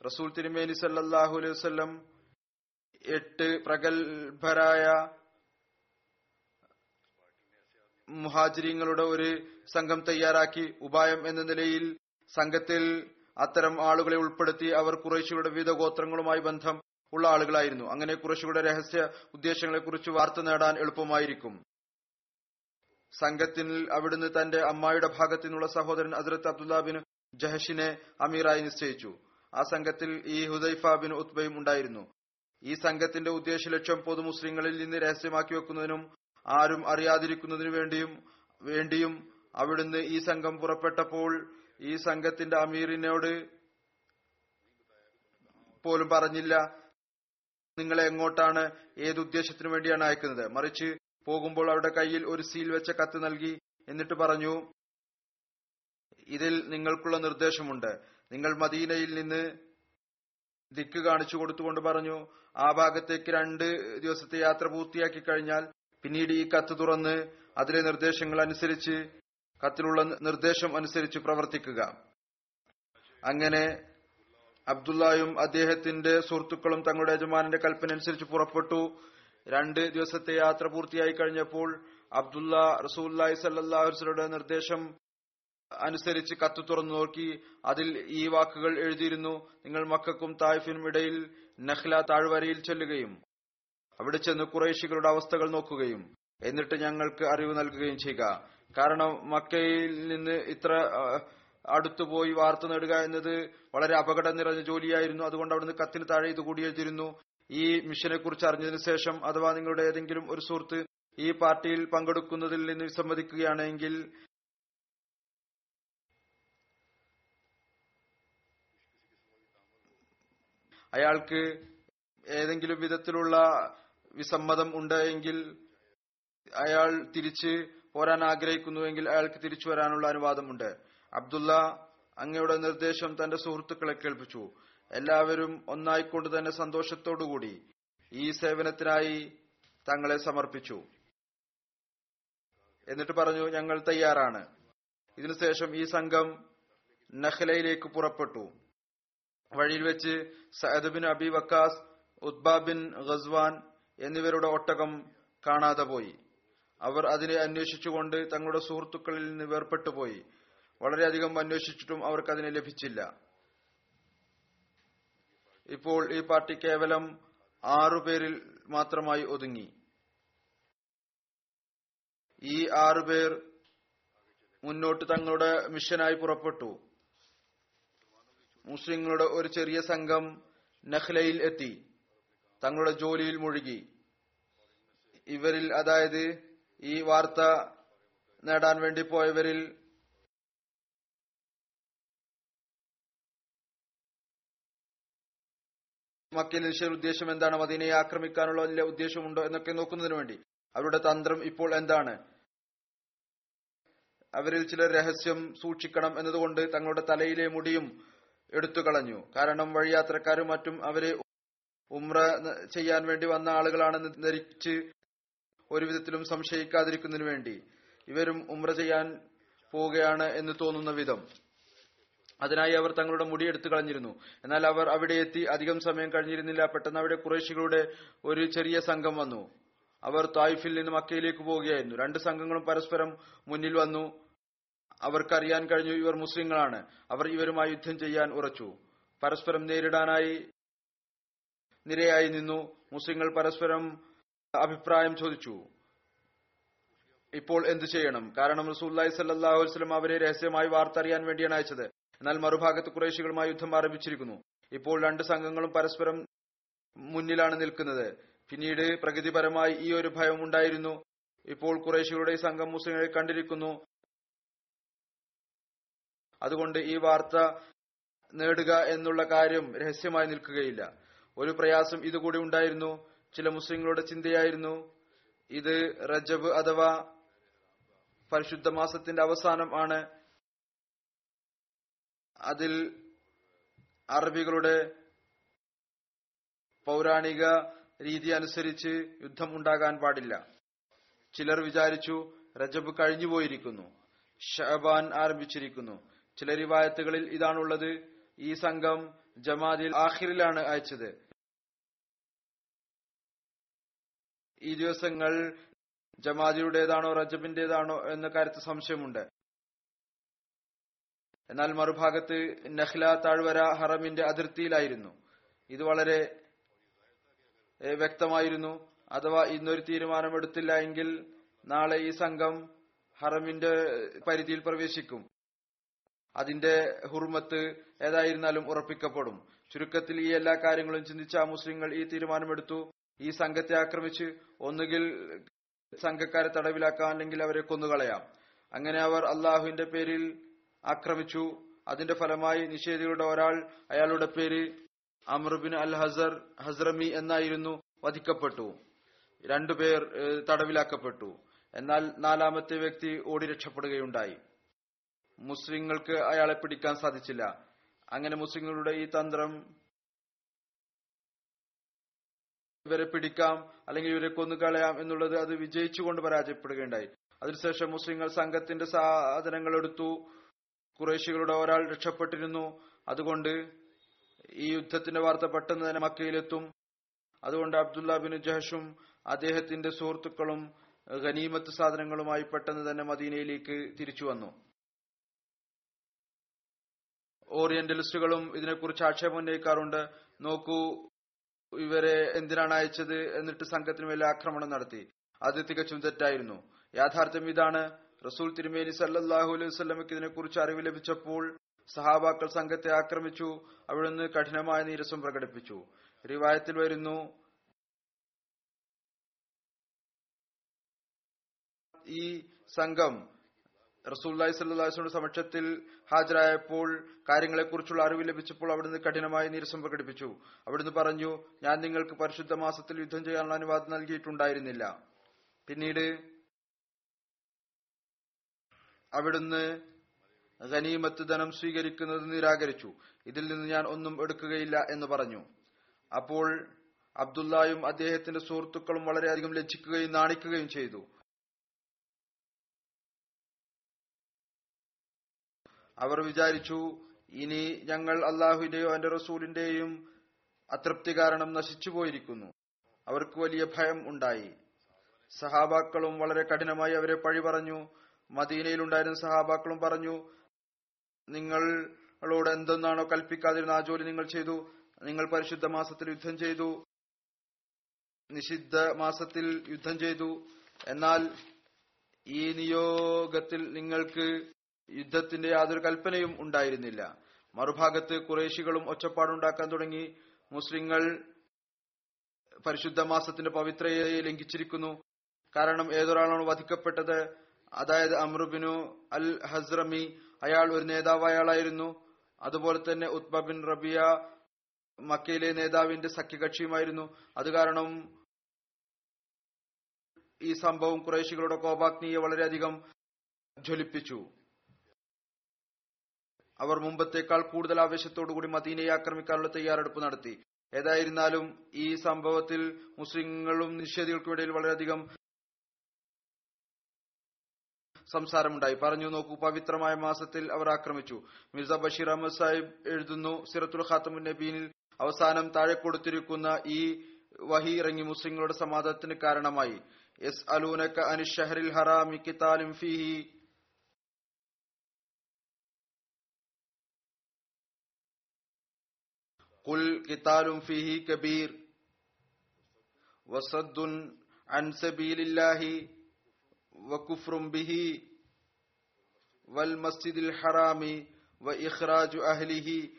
റസൂൽ തിരുമേനി സല്ലാഹു അലൈഹി വസ്ല്ലം എട്ട് പ്രഗത്ഭരായ മുഹാജിരിങ്ങളുടെ ഒരു സംഘം തയ്യാറാക്കി. ഉപായം എന്ന നിലയിൽ സംഘത്തിൽ അത്തരം ആളുകളെ ഉൾപ്പെടുത്തി അവർ കുറേശ്ശിയുടെ വിവിധ ഗോത്രങ്ങളുമായി ബന്ധം ഉള്ള ആളുകളായിരുന്നു. അങ്ങനെ കുറച്ചുകൂടെ രഹസ്യ ഉദ്ദേശങ്ങളെക്കുറിച്ച് വാർത്ത നേടാൻ എളുപ്പമായിരിക്കും. സംഘത്തിൽ അവിടുന്ന് തന്റെ അമ്മായിയുടെ ഭാഗത്തു നിന്നുള്ള സഹോദരൻ അസരത്ത് അബ്ദുല്ല ബിൻ ജഹഷിനെ അമീറായി നിശ്ചയിച്ചു. ആ സംഘത്തിൽ ഈ ഹുദൈഫ ബിൻ ഉത്ബയും ഉണ്ടായിരുന്നു. ഈ സംഘത്തിന്റെ ഉദ്ദേശ ലക്ഷ്യം പൊതു മുസ്ലിങ്ങളിൽ നിന്ന് രഹസ്യമാക്കി വെക്കുന്നതിനും ആരും അറിയാതിരിക്കുന്നതിനു വേണ്ടിയും വേണ്ടിയും അവിടുന്ന് ഈ സംഘം പുറപ്പെട്ടപ്പോൾ ഈ സംഘത്തിന്റെ അമീറിനോട് പോലും പറഞ്ഞില്ല. നിങ്ങളെ എങ്ങോട്ടാണ് ഏത് ഉദ്ദേശത്തിനു വേണ്ടിയാണ് അയക്കുന്നത്? മറിച്ച് പോകുമ്പോൾ അവരുടെ കയ്യിൽ ഒരു സീൽ വെച്ച കത്ത് നൽകി എന്നിട്ട് പറഞ്ഞു ഇതിൽ നിങ്ങൾക്കുള്ള നിർദ്ദേശമുണ്ട്. നിങ്ങൾ മദീനയിൽ നിന്ന് ദിക്ക് കാണിച്ചു കൊടുത്തുകൊണ്ട് പറഞ്ഞു ആ ഭാഗത്തേക്ക് രണ്ട് ദിവസത്തെ യാത്ര പൂർത്തിയാക്കി കഴിഞ്ഞാൽ പിന്നീട് ഈ കത്ത് തുറന്ന് അതിലെ നിർദ്ദേശങ്ങൾ അനുസരിച്ച് കത്തിലുള്ള നിർദ്ദേശം അനുസരിച്ച് പ്രവർത്തിക്കുക. അങ്ങനെ അബ്ദുള്ളയും അദ്ദേഹത്തിന്റെ സുഹൃത്തുക്കളും തങ്ങളുടെ യജമാനന്റെ കൽപ്പന അനുസരിച്ച് പുറപ്പെട്ടു. രണ്ട് ദിവസത്തെ യാത്ര പൂർത്തിയായി കഴിഞ്ഞപ്പോൾ അബ്ദുള്ള റസൂല്ലായി സല്ലാഹുസ്ലയുടെ നിർദ്ദേശം അനുസരിച്ച് കത്ത് തുറന്നു നോക്കി. അതിൽ ഈ വാക്കുകൾ എഴുതിയിരുന്നു നിങ്ങൾ മക്കൾക്കും തായ്ഫിനും ഇടയിൽ നഹ്ല താഴ്വരയിൽ ചെല്ലുകയും അവിടെ ചെന്ന് കുറേശികളുടെ അവസ്ഥകൾ നോക്കുകയും എന്നിട്ട് ഞങ്ങൾക്ക് അറിവ് നൽകുകയും ചെയ്യുക. കാരണം മക്കയിൽ നിന്ന് ഇത്ര അടുത്തുപോയി വാർത്ത നേടുക എന്നത് വളരെ അപകടം നിറഞ്ഞ ജോലിയായിരുന്നു. അതുകൊണ്ട് അവിടുന്ന് കത്തിന് താഴെ ഇത് കൂടി ഈ മിഷനെ കുറിച്ച് അറിഞ്ഞതിനു ശേഷം അഥവാ നിങ്ങളുടെ ഏതെങ്കിലും ഒരു സുഹൃത്ത് ഈ പാർട്ടിയിൽ പങ്കെടുക്കുന്നതിൽ നിന്ന് വിസമ്മതിക്കുകയാണെങ്കിൽ അയാൾക്ക് ഏതെങ്കിലും വിധത്തിലുള്ള വിസമ്മതം ഉണ്ടെങ്കിൽ അയാൾ തിരിച്ച് പോരാൻ ആഗ്രഹിക്കുന്നുവെങ്കിൽ അയാൾക്ക് തിരിച്ചു വരാനുള്ള അനുവാദമുണ്ട്. അബ്ദുള്ള അങ്ങയുടെ നിർദ്ദേശം തന്റെ സുഹൃത്തുക്കളെ കേൾപ്പിച്ചു. എല്ലാവരും ഒന്നായിക്കൊണ്ട് തന്നെ സന്തോഷത്തോടുകൂടി ഈ സേവനത്തിനായി തങ്ങളെ സമർപ്പിച്ചു. എന്നിട്ട് പറഞ്ഞു ഞങ്ങൾ തയ്യാറാണ്. ഇതിനുശേഷം ഈ സംഘം നഹ്ലയിലേക്ക് പുറപ്പെട്ടു. വഴിയിൽ വെച്ച് സയദ് ബിൻ അബി വക്കാസ് ഉദ്ബ ബിൻ ഖസ്വാൻ എന്നിവരുടെ ഒട്ടകം കാണാതെ പോയി. അവർ അതിനെ അന്വേഷിച്ചുകൊണ്ട് തങ്ങളുടെ സുഹൃത്തുക്കളിൽ നിന്ന് വേർപെട്ടു പോയി വളരെയധികം അന്വേഷിച്ചിട്ടും അവർക്ക് അതിനെ ലഭിച്ചില്ല. ഇപ്പോൾ ഈ പാർട്ടി കേവലം ആറുപേരിൽ മാത്രമായി ഒതുങ്ങി. ഈ ആറുപേർ മുന്നോട്ട് തങ്ങളുടെ മിഷനായി പുറപ്പെട്ടു. മുസ്ലിങ്ങളുടെ ഒരു ചെറിയ സംഘം നഖ്ലയിൽ എത്തി. തങ്ങളുടെ ജോലിയിൽ മുഴുകി. ഇവരിൽ അതായത് ഈ വാർത്ത നേടാൻ വേണ്ടി പോയവരിൽ മക്കയിൽ നിശ്ചയ ഉദ്ദേശം എന്താണ്? മദീനയെ ആക്രമിക്കാനുള്ള വലിയ ഉദ്ദേശമുണ്ടോ എന്നൊക്കെ നോക്കുന്നതിന് വേണ്ടി. അവരുടെ തന്ത്രം ഇപ്പോൾ എന്താണ്? അവരിൽ ചില രഹസ്യം സൂക്ഷിക്കണം എന്നതുകൊണ്ട് തങ്ങളുടെ തലയിലെ മുടിയും എടുത്തു കളഞ്ഞു. കാരണം വഴിയാത്രക്കാരും മറ്റും അവരെ ഉമ്ര ചെയ്യാൻ വേണ്ടി വന്ന ആളുകളാണെന്ന് ധരിച്ച് ഒരുവിധത്തിലും സംശയിക്കാതിരിക്കുന്നതിനു വേണ്ടി. ഇവരും ഉമ്ര ചെയ്യാൻ പോവുകയാണ് എന്ന് തോന്നുന്ന വിധം. അതിനായി അവർ തങ്ങളുടെ മുടി എടുത്തു കളഞ്ഞിരുന്നു. എന്നാൽ അവർ അവിടെ എത്തി അധികം സമയം കഴിഞ്ഞിരുന്നില്ല. പെട്ടെന്ന് അവിടെ കുറേശികളുടെ ഒരു ചെറിയ സംഘം വന്നു. അവർ തായിഫിൽ നിന്ന് മക്കയിലേക്ക് പോവുകയായിരുന്നു. രണ്ട് സംഘങ്ങളും പരസ്പരം മുന്നിൽ വന്നു. അവർക്കറിയാൻ കഴിഞ്ഞു ഇവർ മുസ്ലിങ്ങളാണ്. അവർ ഇവരുമായി യുദ്ധം ചെയ്യാൻ ഉറച്ചു. പരസ്പരം നേരിടാനായി നിരയായി നിന്നു. മുസ്ലിങ്ങൾ പരസ്പരം അഭിപ്രായം ചോദിച്ചു. ഇപ്പോൾ എന്തു ചെയ്യണം? കാരണം റസൂല്ലായി സല്ലാഹു അവരെ രഹസ്യമായി വാർത്തറിയാൻ വേണ്ടിയാണ് അയച്ചത്. എന്നാൽ മറുഭാഗത്ത് കുറേശികളുമായി യുദ്ധം ആരംഭിച്ചിരിക്കുന്നു. ഇപ്പോൾ രണ്ട് സംഘങ്ങളും പരസ്പരം മുന്നിലാണ് നിൽക്കുന്നത്. പിന്നീട് പ്രകൃതിപരമായി ഈ ഒരു ഭയം ഉണ്ടായിരുന്നു. ഇപ്പോൾ കുറേശികളുടെ സംഘം മുസ്ലിങ്ങളെ കണ്ടിരിക്കുന്നു. അതുകൊണ്ട് ഈ വാർത്ത നേടുക എന്നുള്ള കാര്യം രഹസ്യമായി നിൽക്കുകയില്ല. ഒരു പ്രയാസം ഇതുകൂടി ഉണ്ടായിരുന്നു. ചില മുസ്ലിങ്ങളുടെ ചിന്തയായിരുന്നു ഇത് റജബ് അഥവാ പരിശുദ്ധ മാസത്തിന്റെ അവസാനം ആണ്. അതിൽ അറബികളുടെ പൗരാണിക രീതി അനുസരിച്ച് യുദ്ധം ഉണ്ടാകാൻ പാടില്ല. ചിലർ വിചാരിച്ചു റജബ് കഴിഞ്ഞുപോയിരിക്കുന്നു ഷഹബാൻ ആരംഭിച്ചിരിക്കുന്നു. ചില റിവായത്തുകളിൽ ഇതാണുള്ളത്. ഈ സംഘം ജമാദിൽ ആഖിറിലാണ് അയച്ചത്. ഈ ദിവസങ്ങൾ ജമാദിയുടേതാണോ റജബിന്റേതാണോ എന്ന കാര്യത്തിൽ സംശയമുണ്ട്. എന്നാൽ മറുഭാഗത്ത് നഹ്ല താഴ്വര ഹറമിന്റെ അതിർത്തിയിലായിരുന്നു. ഇത് വളരെ വ്യക്തമായിരുന്നു. അഥവാ ഇന്നൊരു തീരുമാനമെടുത്തില്ല എങ്കിൽ നാളെ ഈ സംഘം ഹറമിന്റെ പരിധിയിൽ പ്രവേശിക്കും. അതിന്റെ ഹുർമത്ത് ഏതായിരുന്നാലും ഉറപ്പിക്കപ്പെടും. ചുരുക്കത്തിൽ ഈ എല്ലാ കാര്യങ്ങളും ചിന്തിച്ച മുസ്ലിങ്ങൾ ഈ തീരുമാനമെടുത്തു. ഈ സംഘത്തെ ആക്രമിച്ച് ഒന്നുകിൽ സംഘക്കാരെ തടവിലാക്കാം അല്ലെങ്കിൽ അവരെ കൊന്നുകളയാം. അങ്ങനെ അവർ അള്ളാഹുവിന്റെ പേരിൽ ആക്രമിച്ചു. അതിന്റെ ഫലമായി നിഷേധികളുടെ ഒരാൾ അയാളുടെ പേര് അമർബിൻ അൽ ഹസർ ഹസ്രമി എന്നായിരുന്നു വധിക്കപ്പെട്ടു. രണ്ടുപേർ തടവിലാക്കപ്പെട്ടു. എന്നാൽ നാലാമത്തെ വ്യക്തി ഓടി രക്ഷപ്പെടുകയുണ്ടായി. മുസ്ലിങ്ങൾക്ക് അയാളെ പിടിക്കാൻ സാധിച്ചില്ല. അങ്ങനെ മുസ്ലിങ്ങളുടെ ഈ തന്ത്രം ഇവരെ പിടിക്കാം അല്ലെങ്കിൽ ഇവരെ കൊന്നുകളയാം എന്നുള്ളത് അത് വിജയിച്ചുകൊണ്ട് പരാജയപ്പെടുകയുണ്ടായി. അതിനുശേഷം മുസ്ലിങ്ങൾ സംഘത്തിന്റെ സാധനങ്ങൾ എടുത്തു. കുറേശികളുടെ ഒരാൾ രക്ഷപ്പെട്ടിരുന്നു. അതുകൊണ്ട് ഈ യുദ്ധത്തിന്റെ വാർത്ത പെട്ടെന്ന് തന്നെ മക്കയിലെത്തും. അതുകൊണ്ട് അബ്ദുല്ല ബിൻ ജഹഷും അദ്ദേഹത്തിന്റെ സുഹൃത്തുക്കളും ഖനീമത്ത് സാധനങ്ങളുമായി പെട്ടെന്ന് തന്നെ മദീനയിലേക്ക് തിരിച്ചു വന്നു. ഓറിയന്റലിസ്റ്റുകളും ഇതിനെക്കുറിച്ച് ആക്ഷേപം ഉന്നയിക്കാറുണ്ട്. നോക്കൂ ഇവരെ എന്തിനാണ് അയച്ചത് എന്നിട്ട് സംഘത്തിന് മേലെ ആക്രമണം നടത്തി. അത് തികച്ചും തെറ്റായിരുന്നു. യാഥാർത്ഥ്യം ഇതാണ്. റസൂൽ തിരുമേനി സല്ലാഹു അലൈഹി വസല്ലമയ്ക്ക് ഇതിനെക്കുറിച്ച് അറിവ് ലഭിച്ചപ്പോൾ സഹാബാക്കൾ സംഘത്തെ ആക്രമിച്ചു അവിടുന്ന് കഠിനമായ നീരസം പ്രകടിപ്പിച്ചു. റിവായത്തിൽ വരുന്നു ഈ സംഘം റസൂല്ലായി സല്ലാസ്ലയുടെ സമക്ഷത്തിൽ ഹാജരായപ്പോൾ കാര്യങ്ങളെക്കുറിച്ചുള്ള അറിവ് ലഭിച്ചപ്പോൾ അവിടുന്ന് കഠിനമായി നീരസം പ്രകടിപ്പിച്ചു. അവിടുന്ന് പറഞ്ഞു ഞാൻ നിങ്ങൾക്ക് പരിശുദ്ധ മാസത്തിൽ യുദ്ധം ചെയ്യാനുള്ള അനുവാദം നൽകിയിട്ടുണ്ടായിരുന്നില്ല. പിന്നീട് അവിടുന്ന് ഖനീമത്ത് ധനം സ്വീകരിക്കുന്നത് നിരാകരിച്ചു. ഇതിൽ നിന്ന് ഞാൻ ഒന്നും എടുക്കുകയില്ല എന്ന് പറഞ്ഞു. അപ്പോൾ അബ്ദുല്ലായും അദ്ദേഹത്തിന്റെ സുഹൃത്തുക്കളും വളരെയധികം ലജ്ജിക്കുകയും നാണിക്കുകയും ചെയ്തു. അവർ വിചാരിച്ചു ഇനി ഞങ്ങൾ അള്ളാഹുവിന്റെയോ എന്റെ റസൂലിന്റെയും അതൃപ്തി കാരണം നശിച്ചു പോയിരിക്കുന്നു. അവർക്ക് വലിയ ഭയം ഉണ്ടായി. സഹാബാക്കളും വളരെ കഠിനമായി അവരെ പഴി പറഞ്ഞു മദീനയിലുണ്ടായിരുന്ന സഹാബാക്കളും പറഞ്ഞു നിങ്ങളോട് എന്തെന്നാണോ കൽപ്പിക്കാതിരുന്ന ആ ജോലി നിങ്ങൾ ചെയ്തു. നിങ്ങൾ പരിശുദ്ധ മാസത്തിൽ യുദ്ധം ചെയ്തു. നിഷിദ്ധ മാസത്തിൽ യുദ്ധം ചെയ്തു. എന്നാൽ ഈ നിയോഗത്തിൽ നിങ്ങൾക്ക് യുദ്ധത്തിന്റെ യാതൊരു കൽപ്പനയും ഉണ്ടായിരുന്നില്ല. മറുഭാഗത്ത് കുറേശികളും ഒച്ചപ്പാടുണ്ടാക്കാൻ തുടങ്ങി. മുസ്ലിങ്ങൾ പരിശുദ്ധ മാസത്തിന്റെ പവിത്രയെ ലംഘിച്ചിരിക്കുന്നു. കാരണം ഏതൊരാളാണ് വധിക്കപ്പെട്ടത്? അതായത് അമ്രുബിനു അൽ ഹസ്രമി അയാൾ ഒരു നേതാവ് അയാളായിരുന്നു അതുപോലെ തന്നെ ഉത്ബ ബിൻ റബിയ മക്കയിലെ നേതാവിന്റെ സഖ്യകക്ഷിയുമായിരുന്നു. അത് കാരണം ഈ സംഭവം കുറേശികളുടെ കോപാഗ്നിയെ വളരെയധികം ജ്വലിപ്പിച്ചു. അവർ മുമ്പത്തേക്കാൾ കൂടുതൽ ആവേശത്തോടുകൂടി മദീനയെ ആക്രമിക്കാനുള്ള തയ്യാറെടുപ്പ് നടത്തി. ഏതായിരുന്നാലും ഈ സംഭവത്തിൽ മുസ്ലിങ്ങളും നിഷേധികൾക്കും ഇടയിൽ വളരെയധികം സംസാരമുണ്ടായി. പറഞ്ഞു നോക്കൂ പവിത്രമായ മാസത്തിൽ അവർ ആക്രമിച്ചു. മിർസ ബഷീർ അഹമ്മദ് സാഹിബ് എഴുതുന്നു സിറത്തുൽ ഖാത്തമു നബീനിൽ അവസാനം താഴെ കൊടുത്തിരിക്കുന്ന ഈ വഹി ഇറങ്ങി മുസ്ലിങ്ങളുടെ സമാധാനത്തിന് കാരണമായി. എസ് അലൂനക്ക അനുഷഹരിൽ ഹറാമി കിതാലിം ഫീഹി. കുൽ കിതാലും ഫിഹി കബീർ. വസദ്ദുൻ അൻ സബീലില്ലാഹി. وكفر به والمسجد الحرام وإخراج أهله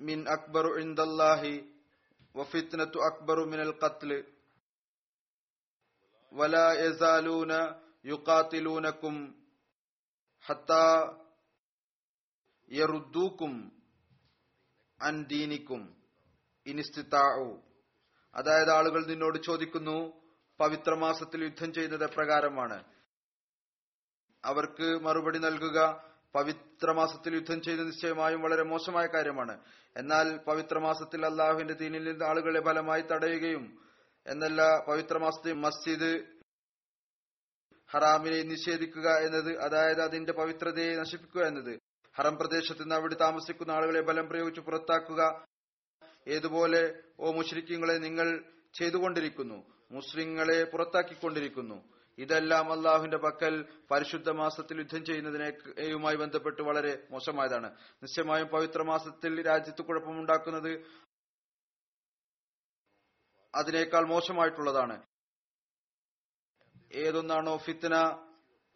من أكبر عند الله وفتنة أكبر من القتل ولا يزالون يقاتلونكم حتى يردوكم അൻ ദീനിക്കും ഇനിസ്തിത്താഉ അതായത് ആളുകൾ നിന്നോട് ചോദിക്കുന്നു പവിത്രമാസത്തിൽ യുദ്ധം ചെയ്യുന്നത് എപ്രകാരമാണ് അവർക്ക് മറുപടി നൽകുക. പവിത്രമാസത്തിൽ യുദ്ധം ചെയ്ത് നിശ്ചയമായും വളരെ മോശമായ കാര്യമാണ്. എന്നാൽ പവിത്രമാസത്തിൽ അള്ളാഹുവിന്റെ ദീനിൽ നിന്ന് ആളുകളെ ഫലമായി തടയുകയും എന്നല്ല പവിത്രമാസത്തിൽ മസ്ജിദ് ഹറാമിനെ നിഷേധിക്കുക എന്നത് അതായത് അതിന്റെ പവിത്രതയെ നശിപ്പിക്കുക എന്നത്. ഹറം പ്രദേശത്ത് നിന്ന് അവിടെ താമസിക്കുന്ന ആളുകളെ ബലം പ്രയോഗിച്ച് പുറത്താക്കുക. ഏതുപോലെ ഓ മുഷ്രിഖ്യങ്ങളെ നിങ്ങൾ ചെയ്തുകൊണ്ടിരിക്കുന്നു. മുസ്ലിങ്ങളെ പുറത്താക്കിക്കൊണ്ടിരിക്കുന്നു. ഇതെല്ലാം അള്ളാഹുവിന്റെ പക്കൽ പരിശുദ്ധ മാസത്തിൽ യുദ്ധം ചെയ്യുന്നതിനെയുമായി ബന്ധപ്പെട്ട് വളരെ മോശമായതാണ്. നിശ്ചയമായും പവിത്ര മാസത്തിൽ രാജ്യത്ത് കുഴപ്പമുണ്ടാക്കുന്നത് അതിനേക്കാൾ മോശമായിട്ടുള്ളതാണ്. ഏതൊന്നാണോ ഫിത്തന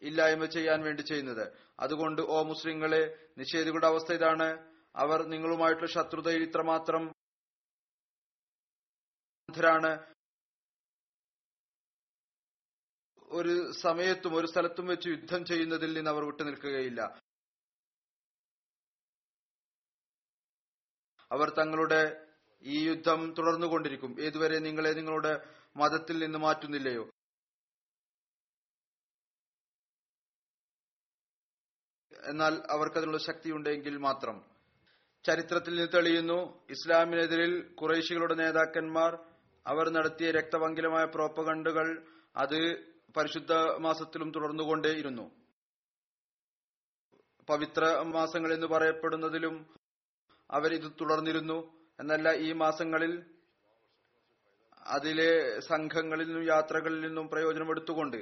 ഇല്ലായ്മ ചെയ്യാൻ വേണ്ടി ചെയ്യുന്നത്. അതുകൊണ്ട് ഓ മുസ്ലിങ്ങളെ നിഷേധികളുടെ അവസ്ഥ ഇതാണ്. അവർ നിങ്ങളുമായിട്ടുള്ള ശത്രുതയിൽ ഇത്രമാത്രം ഒരു സമയത്തും ഒരു സ്ഥലത്തും വെച്ച് യുദ്ധം ചെയ്യുന്നതിൽ നിന്ന് അവർ വിട്ടുനിൽക്കുകയില്ല അവർ തങ്ങളുടെ ഈ യുദ്ധം തുടർന്നുകൊണ്ടിരിക്കും ഏതുവരെ നിങ്ങളെ നിങ്ങളുടെ മതത്തിൽ നിന്ന് മാറ്റുന്നില്ലയോ? എന്നാൽ അവർക്കതിനുള്ള ശക്തിയുണ്ടെങ്കിൽ മാത്രം. ചരിത്രത്തിൽ നിന്ന് തെളിയുന്നു ഇസ്ലാമിനെതിരിൽ കുറേശികളുടെ നേതാക്കന്മാർ അവർ നടത്തിയ രക്തപങ്കിലമായ പ്രോപ്പകണ്ടുകൾ അത് പരിശുദ്ധ മാസത്തിലും തുടർന്നുകൊണ്ടേയിരുന്നു. പവിത്ര മാസങ്ങൾ എന്ന് പറയപ്പെടുന്നതിലും അവരിത് തുടർന്നിരുന്നു. എന്നല്ല ഈ മാസങ്ങളിൽ അതിലെ സംഘങ്ങളിൽ നിന്നും യാത്രകളിൽ നിന്നും പ്രയോജനമെടുത്തുകൊണ്ട്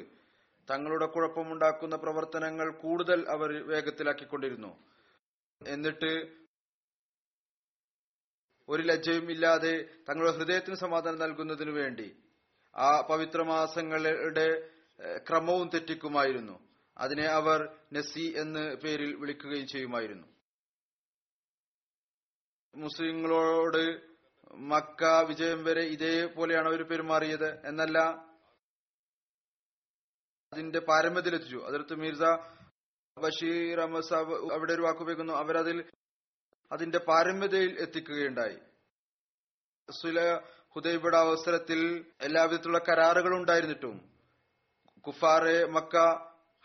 തങ്ങളുടെ കുഴപ്പമുണ്ടാക്കുന്ന പ്രവർത്തനങ്ങൾ കൂടുതൽ അവർ വേഗത്തിലാക്കിക്കൊണ്ടിരുന്നു. എന്നിട്ട് ഒരു ലജ്ജയും ഇല്ലാതെ തങ്ങളുടെ ഹൃദയത്തിന് സമാധാനം നൽകുന്നതിനു വേണ്ടി ആ പവിത്ര മാസങ്ങളുടെ ഏഹ്, ക്രമവും തെറ്റിക്കുമായിരുന്നു. അതിനെ അവർ നസി എന്ന് പേരിൽ വിളിക്കുകയും ചെയ്യുമായിരുന്നു. മുസ്ലിങ്ങളോട് മക്ക വിജയം വരെ ഇതേപോലെയാണ് അവർ പെരുമാറിയത്. എന്നല്ല അതിന്റെ പാരമ്യത്തിലെത്തിച്ചു അതിർത്ത് മിർസ ബഷീർ അഹമ്മദ് സാബ് അവിടെ ഒരു വാക്കുപയോഗിക്കുന്നു അവരതിൽ അതിന്റെ പാരമ്യതയിൽ എത്തിക്കുകയുണ്ടായി. സുല ഹുദൈബയുടെ അവസരത്തിൽ എല്ലാവിധത്തിലുള്ള കരാറുകൾ ഉണ്ടായിരുന്നിട്ടും കുഫാറെ മക്ക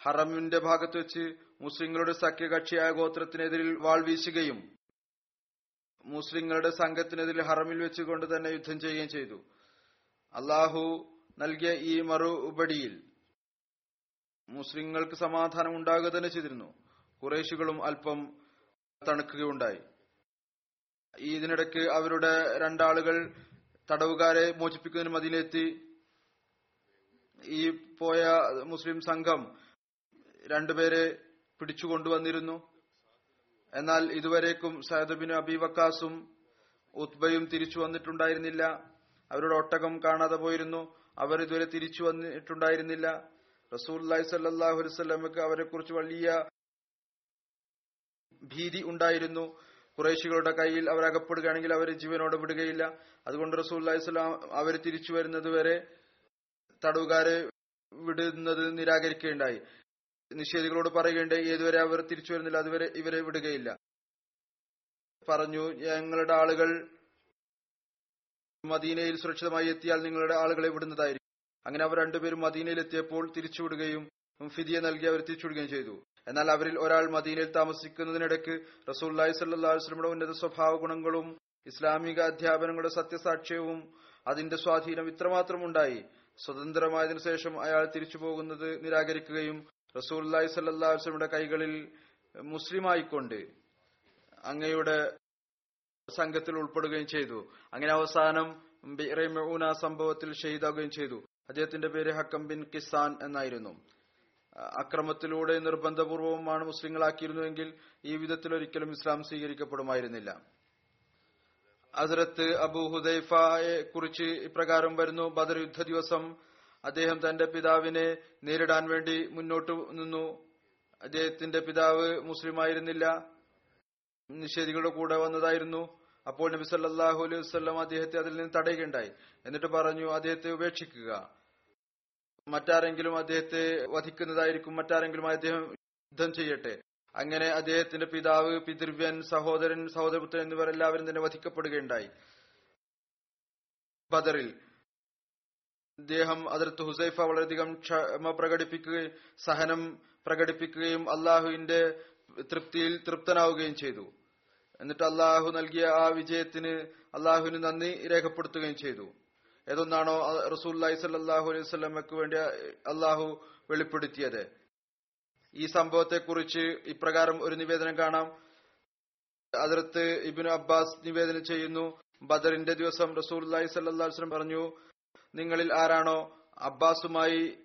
ഹറമിന്റെ ഭാഗത്ത് വെച്ച് മുസ്ലിങ്ങളുടെ സഖ്യകക്ഷിയായ ഗോത്രത്തിനെതിരിൽ വാൾ വീശുകയും മുസ്ലിങ്ങളുടെ സംഘത്തിനെതിരെ ഹറമിൽ വെച്ചുകൊണ്ട് തന്നെ യുദ്ധം ചെയ്യുകയും ചെയ്തു. അള്ളാഹു നൽകിയ ഈ മറുപടിയിൽ മുസ്ലിങ്ങൾക്ക് സമാധാനം ഉണ്ടാകുക തന്നെ ചെയ്തിരുന്നു. കുറേശികളും അല്പം തണുക്കുകയുണ്ടായി. ഇതിനിടയ്ക്ക് അവരുടെ രണ്ടാളുകൾ തടവുകാരെ മോചിപ്പിക്കുന്നതിന് മതിയിലെത്തി ഈ പോയ മുസ്ലിം സംഘം രണ്ടുപേരെ പിടിച്ചുകൊണ്ടുവന്നിരുന്നു എന്നാൽ ഇതുവരേക്കും സയദബിന് അബിവക്കാസും ഉത്ബയും തിരിച്ചു വന്നിട്ടുണ്ടായിരുന്നില്ല. അവരുടെ ഒട്ടകം കാണാതെ പോയിരുന്നു. അവർ ഇതുവരെ തിരിച്ചു വന്നിട്ടുണ്ടായിരുന്നില്ല. റസൂൽ സല്ലാഹു അലൈവല്ലമക്ക് അവരെ കുറിച്ച് വലിയ ഭീതി ഉണ്ടായിരുന്നു. കുറേശികളുടെ കയ്യിൽ അവർ അകപ്പെടുകയാണെങ്കിൽ അവരെ ജീവനോടെ വിടുകയില്ല. അതുകൊണ്ട് റസൂൽ അലൈഹിസ്ലാം അവർ തിരിച്ചു വരുന്നത് വരെ തടവുകാരെ വിടുന്നത് നിരാകരിക്കുകയുണ്ടായി. നിഷേധികളോട് പറയുകയുണ്ടായി ഏതുവരെ അവർ തിരിച്ചു വരുന്നില്ല അതുവരെ ഇവരെ വിടുകയില്ല. പറഞ്ഞു ഞങ്ങളുടെ ആളുകൾ മദീനയിൽ സുരക്ഷിതമായി എത്തിയാൽ നിങ്ങളുടെ ആളുകളെ വിടുന്നതായിരിക്കും. അങ്ങനെ അവർ രണ്ടുപേരും മദീനയിൽ എത്തിയപ്പോൾ തിരിച്ചുവിടുകയും ഫിദിയെ നൽകി അവർ തിരിച്ചുവിടുകയും ചെയ്തു. എന്നാൽ അവരിൽ ഒരാൾ മദീനയിൽ താമസിക്കുന്നതിനിടയ്ക്ക് റസൂല്ലായി സല്ലാസ്ലമിയുടെ ഉന്നത സ്വഭാവ ഗുണങ്ങളും ഇസ്ലാമിക അധ്യാപനങ്ങളുടെ സത്യസാക്ഷ്യവും അതിന്റെ സ്വാധീനം ഇത്രമാത്രം ഉണ്ടായി സ്വതന്ത്രമായതിനു ശേഷം അയാൾ തിരിച്ചു പോകുന്നത് നിരാകരിക്കുകയും റസൂല്ലായി സല്ലാസ്ലമിയുടെ കൈകളിൽ മുസ്ലിമായിക്കൊണ്ട് അങ്ങയുടെ സംഘത്തിൽ ഉൾപ്പെടുകയും ചെയ്തു. അങ്ങനെ അവസാനം ബിറൈമൂന സംഭവത്തിൽ ഷഹീദാകുകയും ചെയ്തു. അദ്ദേഹത്തിന്റെ പേര് ഹക്കം ബിൻ കിസാൻ എന്നായിരുന്നു. അക്രമത്തിലൂടെ നിർബന്ധപൂർവമാണ് മുസ്ലിങ്ങളാക്കിയിരുന്നുവെങ്കിൽ ഈ വിധത്തിൽ ഒരിക്കലും ഇസ്ലാം സ്വീകരിക്കപ്പെടുമായിരുന്നില്ല. ഹസരത്ത് അബു ഹുദൈഫയെ കുറിച്ച് ഇപ്രകാരം വരുന്നു. ബദർ യുദ്ധ ദിവസം അദ്ദേഹം തന്റെ പിതാവിനെ നേരിടാൻ വേണ്ടി മുന്നോട്ട് നിന്നു. അദ്ദേഹത്തിന്റെ പിതാവ് മുസ്ലിമായിരുന്നില്ല നിഷേധികളുടെ കൂടെ വന്നതായിരുന്നു. അപ്പോൾ നബി സല്ലാഹു അലൈഹി വസ്ലം അദ്ദേഹത്തെ അതിൽ നിന്ന് തടയുകയുണ്ടായി. എന്നിട്ട് പറഞ്ഞു അദ്ദേഹത്തെ ഉപേക്ഷിക്കുക. മറ്റാരെങ്കിലും അദ്ദേഹത്തെ വധിക്കുന്നതായിരിക്കും. മറ്റാരെങ്കിലും അദ്ദേഹം യുദ്ധം ചെയ്യട്ടെ. അങ്ങനെ അദ്ദേഹത്തിന്റെ പിതാവ് പിതൃവ്യൻ സഹോദരൻ സഹോദരപുത്രൻ എന്നിവർ എല്ലാവരും തന്നെ വധിക്കപ്പെടുകയുണ്ടായി. ബദറിൽ അദ്ദേഹം അതിർത്ത് ഹുസൈഫ വളരെയധികം ക്ഷമ പ്രകടിപ്പിക്കുകയും സഹനം പ്രകടിപ്പിക്കുകയും അള്ളാഹുവിന്റെ തൃപ്തിയിൽ തൃപ്തനാവുകയും ചെയ്തു. എന്നിട്ട് അള്ളാഹു നൽകിയ ആ വിജയത്തിന് അള്ളാഹുവിന് നന്ദി രേഖപ്പെടുത്തുകയും ചെയ്തു. ഏതൊന്നാണോ റസൂല്ലി സല്ലാഹു അലൈഹി സ്വലമക്ക് വേണ്ടി അള്ളാഹു വെളിപ്പെടുത്തിയത്. ഈ സംഭവത്തെക്കുറിച്ച് ഇപ്രകാരം ഒരു നിവേദനം കാണാം. അതിർത്ത് ഇബിൻ അബ്ബാസ് നിവേദനം ചെയ്യുന്നു. ബദറിന്റെ ദിവസം റസൂൽ സല്ലാസ്ലം പറഞ്ഞു നിങ്ങളിൽ ആരാണോ അബ്ബാസുമായി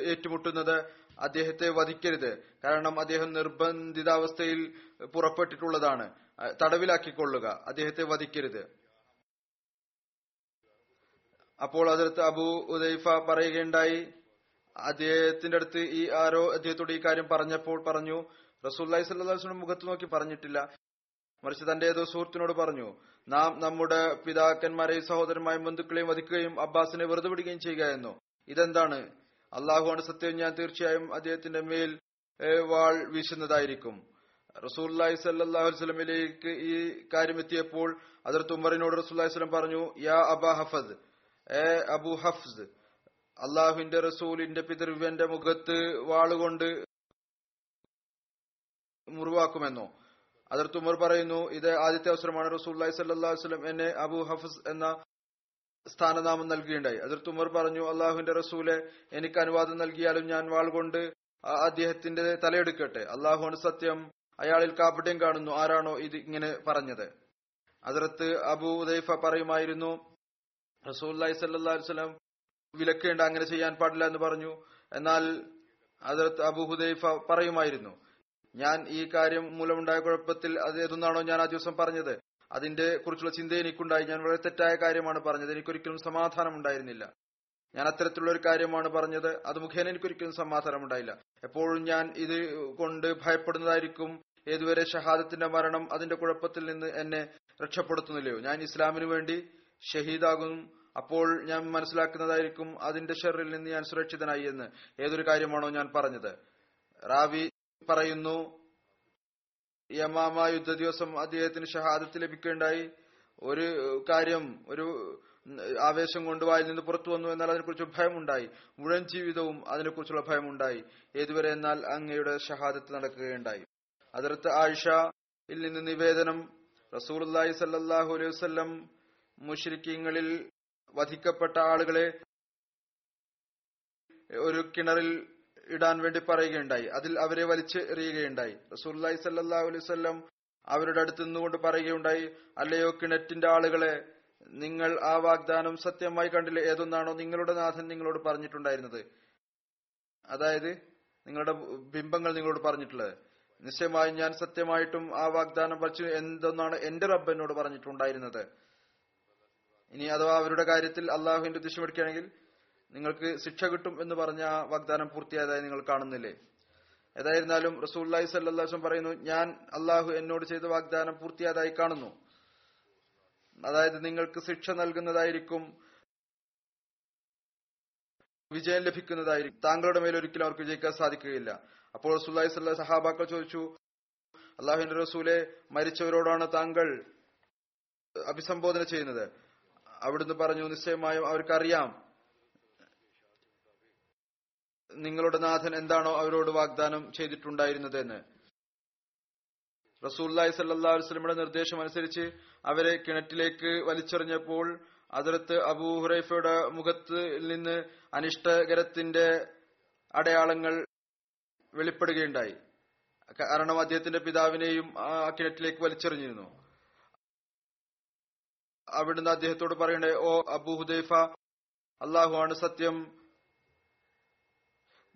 ഏറ്റുമുട്ടുന്നത് അദ്ദേഹത്തെ വധിക്കരുത്. കാരണം അദ്ദേഹം നിർബന്ധിതാവസ്ഥയിൽ പുറപ്പെട്ടിട്ടുള്ളതാണ്. തടവിലാക്കിക്കൊള്ളുക. അദ്ദേഹത്തെ വധിക്കരുത്. അപ്പോൾ അതിർത്ത് അബു ഉദൈഫ പറയുകയുണ്ടായി അദ്ദേഹത്തിന്റെ അടുത്ത് ഈ ആരോ അദ്ദേഹത്തോട് ഈ കാര്യം പറഞ്ഞപ്പോൾ പറഞ്ഞു റസൂല്ലി സല്ലാസ്ലം മുഖത്ത് നോക്കി പറഞ്ഞിട്ടില്ല. മറിച്ച് തന്റെ ഏതോ സുഹൃത്തിനോട് പറഞ്ഞു നാം നമ്മുടെ പിതാക്കന്മാരെയും സഹോദരന്മാരെയും ബന്ധുക്കളെയും വധിക്കുകയും അബ്ബാസിനെ വെറുതെ വിടുകയും ചെയ്യുക എന്നോ. ഇതെന്താണ്? അള്ളാഹുവാണ് സത്യം ഞാൻ തീർച്ചയായും അദ്ദേഹത്തിന്റെ മേൽ വാൾ വീശുന്നതായിരിക്കും. റസൂല്ലായി സല്ലാഹു വസ്ലമിലേക്ക് ഈ കാര്യം എത്തിയപ്പോൾ അതിർത്ത് ഉമറിനോട് സ്വലം പറഞ്ഞു യാ അബ ഹഫദ് എ അബു ഹഫ്സ് അള്ളാഹുവിന്റെ റസൂലിന്റെ പിതൃവ്യന്റെ മുഖത്ത് വാളുകൊണ്ട് മുറിവാക്കുമെന്നോ. അതിർത്ത് ഉമർ പറയുന്നു ഇത് ആദ്യത്തെ അവസരമാണ് റസൂല്ലായി സല്ലാ വസ്ലം എന്നെ അബു ഹഫസ് എന്ന സ്ഥാനനാമം നൽകിയുണ്ടായി അതിർത്ത് ഉമർ പറഞ്ഞു അള്ളാഹുവിന്റെ റസൂലെ എനിക്ക് അനുവാദം നൽകിയാലും ഞാൻ വാൾ കൊണ്ട് ആ- അദ്ദേഹത്തിന്റെ തലയെടുക്കട്ടെ. അള്ളാഹുവിന് സത്യം അയാളിൽ കാപട്യം കാണുന്നു. ആരാണോ ഇത് ഇങ്ങനെ പറഞ്ഞത്? അതിർത്ത് അബു ഉദൈഫ പറയുമായിരുന്നു റസൂല്ലായി സല്ലാ വസ്ലം വിലക്കേണ്ട അങ്ങനെ ചെയ്യാൻ പാടില്ല എന്ന് പറഞ്ഞു. എന്നാൽ അതിർത്ത് അബു ഹുദൈഫ പറയുമായിരുന്നു ഞാൻ ഈ കാര്യം മൂലമുണ്ടായ കുഴപ്പത്തിൽ അത് ഏതൊന്നാണോ ഞാൻ ആ ദിവസം പറഞ്ഞത്. അതിന്റെ കുറിച്ചുള്ള ചിന്ത എനിക്കുണ്ടായി. ഞാൻ വളരെ തെറ്റായ കാര്യമാണ് പറഞ്ഞത്. എനിക്കൊരിക്കലും സമാധാനം ഉണ്ടായിരുന്നില്ല. ഞാൻ അത്തരത്തിലുള്ള ഒരു കാര്യമാണ് പറഞ്ഞത്. അത് മുഖേന എനിക്കൊരിക്കലും സമാധാനം ഉണ്ടായില്ല. എപ്പോഴും ഞാൻ ഇത് കൊണ്ട് ഭയപ്പെടുന്നതായിരിക്കും. ഏതുവരെ ഷഹാദത്തിന്റെ മരണം അതിന്റെ കുഴപ്പത്തിൽ നിന്ന് എന്നെ രക്ഷപ്പെടുത്തുന്നില്ലയോ? ഞാൻ ഇസ്ലാമിനു വേണ്ടി ഷഹീദാകും. അപ്പോൾ ഞാൻ മനസ്സിലാക്കുന്നതായിരിക്കും അതിന്റെ ഷെറിൽ നിന്ന് ഞാൻ സുരക്ഷിതനായി എന്ന്. ഏതൊരു കാര്യമാണോ ഞാൻ പറഞ്ഞത്. റാവി പറയുന്നു യമാമ യുദ്ധ ദിവസം അദ്ദേഹത്തിന് ഷഹാദത്ത് ലഭിക്കേണ്ടായി. ഒരു കാര്യം ഒരു ആവേശം കൊണ്ട് വായിൽ നിന്ന് പുറത്തു വന്നു എന്നാൽ അതിനെക്കുറിച്ച് ഭയമുണ്ടായി. മുഴുവൻ ജീവിതവും അതിനെക്കുറിച്ചുള്ള ഭയമുണ്ടായി. ഏതുവരെ എന്നാൽ അങ്ങയുടെ ഷഹാദത്ത് നടക്കുകയുണ്ടായി. അതിർത്ത് ആയിഷയിൽ നിന്ന് നിവേദനം. റസൂർ സല്ലാഹു അലൈഹി വസ്ലം മുഷ്രിക്കീങ്ങളിൽ വധിക്കപ്പെട്ട ആളുകളെ ഒരു കിണറിൽ ഇടാൻ വേണ്ടി പറയുകയുണ്ടായി. അതിൽ അവരെ വലിച്ച് എറിയുകയുണ്ടായി. റസൂല്ലായി സല്ലാഹു അലൈവല്ലം അവരുടെ അടുത്ത് നിന്നുകൊണ്ട് പറയുകയുണ്ടായി അല്ലയോ കിണറ്റിന്റെ ആളുകളെ നിങ്ങൾ ആ വാഗ്ദാനം സത്യമായി കണ്ടില്ല? ഏതൊന്നാണോ നിങ്ങളുടെ നാഥൻ നിങ്ങളോട് പറഞ്ഞിട്ടുണ്ടായിരുന്നത്? അതായത് നിങ്ങളുടെ ബിംബങ്ങൾ നിങ്ങളോട് പറഞ്ഞിട്ടുള്ളത്. നിശ്ചയമായും ഞാൻ സത്യമായിട്ടും ആ വാഗ്ദാനം വച്ചു എന്തൊന്നാണ് എന്റെ റബ്ബ് എന്നോട് പറഞ്ഞിട്ടുണ്ടായിരുന്നത്? ഇനി അഥവാ അവരുടെ കാര്യത്തിൽ അള്ളാഹുവിന്റെ ദൃശ്യമെടുക്കുകയാണെങ്കിൽ നിങ്ങൾക്ക് ശിക്ഷ കിട്ടും എന്ന് പറഞ്ഞ വാഗ്ദാനം പൂർത്തിയായതായി നിങ്ങൾ കാണുന്നില്ലേ? ഏതായിരുന്നാലും റസൂല്ലായി സല്ലാസ്വം പറയുന്നു ഞാൻ അള്ളാഹു എന്നോട് ചെയ്ത വാഗ്ദാനം പൂർത്തിയായതായി കാണുന്നു. അതായത് നിങ്ങൾക്ക് ശിക്ഷ നൽകുന്നതായിരിക്കും വിജയം ലഭിക്കുന്നതായിരിക്കും. താങ്കളുടെ മേൽ ഒരിക്കലും അവർക്ക് വിജയിക്കാൻ സാധിക്കുകയില്ല. അപ്പോൾ റസൂല്ലായി സല്ല സഹാബാക്കൾ ചോദിച്ചു അള്ളാഹുവിന്റെ റസൂലെ മരിച്ചവരോടാണ് താങ്കൾ അഭിസംബോധന ചെയ്യുന്നത്? അവിടുന്ന് പറഞ്ഞു നിശ്ചയമായും അവർക്കറിയാം. നിങ്ങളുടെ നാഥൻ എന്താണോ അവരോട് വാഗ്ദാനം ചെയ്തിട്ടുണ്ടായിരുന്നത് എന്ന് റസൂല്ലായി സല്ലാ വസ്ലമിയുടെ നിർദ്ദേശം അനുസരിച്ച് അവരെ കിണറ്റിലേക്ക് വലിച്ചെറിഞ്ഞപ്പോൾ അതിർത്ത് അബൂ ഹുറൈഫയുടെ മുഖത്ത് നിന്ന് അനിഷ്ടകരത്തിന്റെ അടയാളങ്ങൾ വെളിപ്പെടുകയുണ്ടായി. കാരണം അദ്ദേഹത്തിന്റെ പിതാവിനെയും ആ കിണറ്റിലേക്ക് വലിച്ചെറിഞ്ഞിരുന്നു. അവിടുന്ന് അദ്ദേഹത്തോട് പറയണ്ടേ ഓ അബൂഹുദൈഫ അള്ളാഹു ആണ് സത്യം.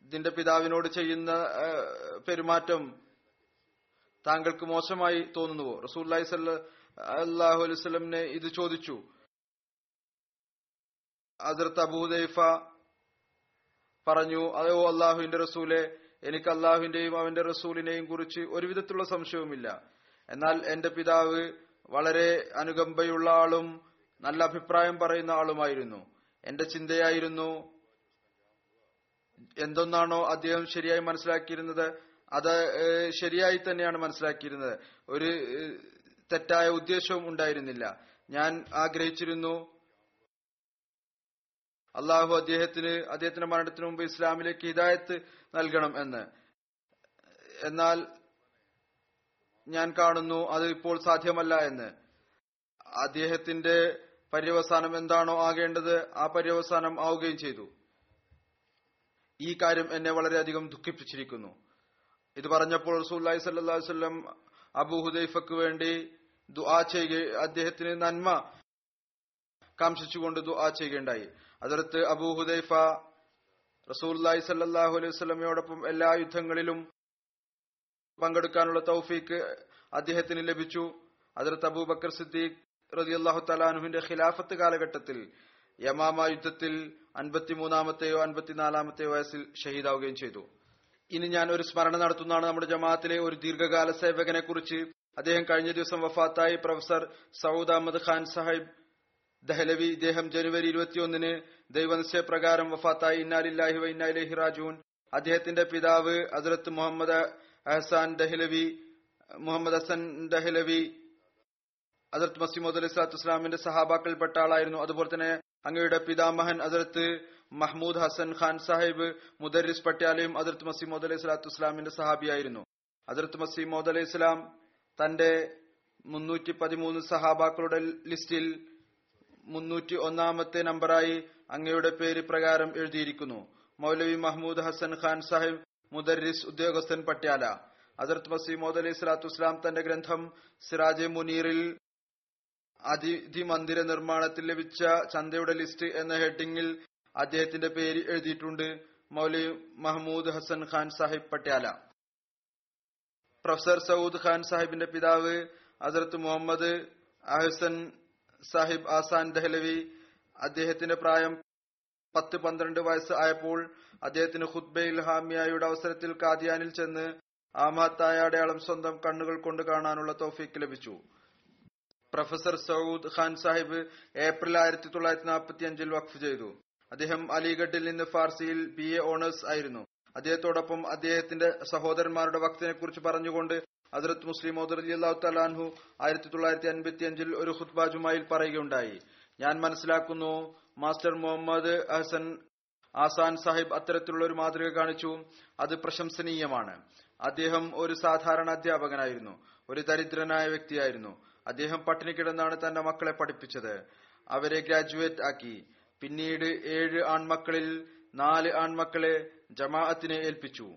ഇതിന്റെ പിതാവിനോട് ചെയ്യുന്ന പെരുമാറ്റം താങ്കൾക്ക് മോശമായി തോന്നുന്നുവോ? റസൂല്ലായി അള്ളാഹു അലൈവലമിനെ ഇത് ചോദിച്ചു. അതിർത്ത് അബൂദൈഫ പറഞ്ഞു അതോ അള്ളാഹുവിന്റെ റസൂലെ എനിക്ക് അള്ളാഹുവിന്റെയും അവന്റെ റസൂലിനെയും കുറിച്ച് ഒരുവിധത്തിലുള്ള സംശയവുമില്ല. എന്നാൽ എന്റെ പിതാവ് വളരെ അനുകമ്പയുള്ള ആളും നല്ല അഭിപ്രായം പറയുന്ന ആളുമായിരുന്നു. എന്റെ ചിന്തയായിരുന്നു എന്തൊന്നാണോ അദ്ദേഹം ശരിയായി മനസ്സിലാക്കിയിരുന്നത് അത് ശരിയായി തന്നെയാണ് മനസ്സിലാക്കിയിരുന്നത്. ഒരു തെറ്റായ ഉദ്ദേശവും ഉണ്ടായിരുന്നില്ല. ഞാൻ ആഗ്രഹിച്ചിരുന്നു അള്ളാഹു അദ്ദേഹത്തിന് അദ്ദേഹത്തിന്റെ മരണത്തിന് മുമ്പ് ഇസ്ലാമിലേക്ക് ഹിദായത്ത് നൽകണം എന്ന്. എന്നാൽ ഞാൻ കാണുന്നു അത് ഇപ്പോൾ സാധ്യമല്ല എന്ന്. അദ്ദേഹത്തിന്റെ പര്യവസാനം എന്താണോ ആകേണ്ടത് ആ പര്യവസാനം ആവുകയും ചെയ്തു. ഈ കാര്യം എന്നെ വളരെയധികം ദുഃഖിപ്പിച്ചിരിക്കുന്നു. ഇത് പറഞ്ഞപ്പോൾ റസൂല്ലായി സല്ലാസ്വല്ലം അബു ഹുദൈഫക്ക് വേണ്ടി ദുആ ചെയ്യുക അദ്ദേഹത്തിന് നന്മ കാംക്ഷിച്ചുകൊണ്ട് ദുആ ചെയ്യുകയുണ്ടായി. അതിർത്ത് അബൂഹുദൈഫ ഹുദൈഫ റസൂല്ലായി സല്ലാഹു അലൈഹി സ്വലമയോടൊപ്പം എല്ലാ യുദ്ധങ്ങളിലും പങ്കെടുക്കാനുള്ള തൗഫീക്ക് അദ്ദേഹത്തിന് ലഭിച്ചു. അതിർത്ത് അബൂബക്കർ സിദ്ദീഖ് റതി അള്ളാഹു തലാനുവിന്റെ ഖിലാഫത്ത് കാലഘട്ടത്തിൽ യമാമ യുദ്ധത്തിൽ അൻപത്തിമൂന്നാമത്തെയോ അൻപത്തിനാലാമത്തെയോ വയസ്സിൽ ഷഹീദാവുകയും ചെയ്തു. ഇനി ഞാൻ ഒരു സ്മരണ നടത്തുന്നതാണ് നമ്മുടെ ജമാഅത്തിലെ ഒരു ദീർഘകാല സേവകനെ കുറിച്ച് അദ്ദേഹം കഴിഞ്ഞ ദിവസം വഫാത്തായി പ്രൊഫസർ സൌദ് അഹമ്മദ് ഖാൻ സാഹിബ് ദഹലവി. ഇദ്ദേഹം ജനുവരി ഇരുപത്തിയൊന്നിന് ദൈവനിശ്ചയപ്രകാരം വഫാത്തായി. ഇന്നാലില്ലാഹി വ ഇന്നാലിഹി റാജൂൻ. അദ്ദേഹത്തിന്റെ പിതാവ് അസരത്ത് മുഹമ്മദ് അഹസാൻ ദഹ്ലവി മുഹമ്മദ് ഹസൻ ദഹ്ലവി അസർത്ത് മസിമോദ് അലി സ്വലാത്തു വസ്സലാമിന്റെ സഹാബാക്കൾപ്പെട്ട ആളായിരുന്നു. അതുപോലെ തന്നെ അങ്ങയുടെ പിതാമഹൻ അസർത്ത് മഹ്മൂദ് ഹസൻ ഖാൻ സാഹിബ് മുദരിസ് പട്യാലയും അതിർത്ത് മസീമോദ് അലൈഹി സ്വലാത്തു വസ്സലാമിന്റെ സഹാബിയായിരുന്നു. അതിർത്ത് മസീമോദ് അലൈഹി സ്വലാം തന്റെ മുന്നൂറ്റി പതിമൂന്ന് സഹാബാക്കളുടെ ലിസ്റ്റിൽ മുന്നൂറ്റി ഒന്നാമത്തെ നമ്പറായി അങ്ങയുടെ പേര് പ്രകാരം എഴുതിയിരിക്കുന്നു. മൗലവി മഹ്മൂദ് ഹസൻ ഖാൻ സാഹിബ് മുദരിസ് ഉദ്യോഗസ്ഥൻ പട്യാല. ഹസരത്ത് മസീമോദ് അലൈഹി സ്വലാത്തു വസ്സലാം തന്റെ ഗ്രന്ഥം സിറാജെ മുനീറിൽ അതിഥി മന്ദിര നിർമ്മാണത്തിൽ ലഭിച്ച ചന്തയുടെ ലിസ്റ്റ് എന്ന ഹെഡിങ്ങിൽ അദ്ദേഹത്തിന്റെ പേര് എഴുതിയിട്ടുണ്ട് മൗലി മഹ്മൂദ് ഹസൻ ഖാൻ സാഹിബ് പട്യാല. പ്രൊഫസർ സൌദ് ഖാൻ സാഹിബിന്റെ പിതാവ് അസർത്ത് മുഹമ്മദ് അഹസൻ സാഹിബ് ആസാൻ ദഹ്ലവി. അദ്ദേഹത്തിന്റെ പ്രായം പത്ത് പന്ത്രണ്ട് വയസ്സ് ആയപ്പോൾ അദ്ദേഹത്തിന് ഖുദ്ബയിൽ ഹാമിയായുടെ അവസരത്തിൽ കാദിയാനിൽ ചെന്ന് ആ മഹത്തായ അടയാളം സ്വന്തം കണ്ണുകൾ കൊണ്ട് കാണാനുള്ള തോഫീക്ക് ലഭിച്ചു. പ്രൊഫസർ സൌദ് ഖാൻ സാഹിബ് ഏപ്രിൽ ആയിരത്തി തൊള്ളായിരത്തി നാൽപ്പത്തി അഞ്ചിൽ വഖഫ് ചെയ്തു. അദ്ദേഹം അലിഗഡിൽ നിന്ന് ഫാർസിയിൽ ബി എ ഓണേഴ്സ് ആയിരുന്നു. അദ്ദേഹത്തോടൊപ്പം അദ്ദേഹത്തിന്റെ സഹോദരന്മാരുടെ വക്തിനെ കുറിച്ച് പറഞ്ഞുകൊണ്ട് ഹജറത്ത് മുസ്ലിം അള്ളാഹു തലാൻഹു ആയിരത്തി തൊള്ളായിരത്തി അൻപത്തി അഞ്ചിൽ ഒരു ഖുത്ബ ജുമായിൽ പറയുകയുണ്ടായി. ഞാൻ മനസ്സിലാക്കുന്നു മാസ്റ്റർ മുഹമ്മദ് ഹസൻ ആസാൻ സാഹിബ് അത്തരത്തിലുള്ള ഒരു മാതൃക കാണിച്ചു. അത് പ്രശംസനീയമാണ്. അദ്ദേഹം ഒരു സാധാരണ അധ്യാപകനായിരുന്നു. ഒരു ദരിദ്രനായ വ്യക്തിയായിരുന്നു. അദ്ദേഹം പട്ടിണി കിടന്നാണ് തന്റെ മക്കളെ പഠിപ്പിച്ചത്. അവരെ ഗ്രാജുവേറ്റ് ആക്കി. പിന്നീട് ഏഴ് ആൺമക്കളിൽ നാല് ആൺമക്കളെ ജമാഅത്തിനെ ഏൽപ്പിച്ചു.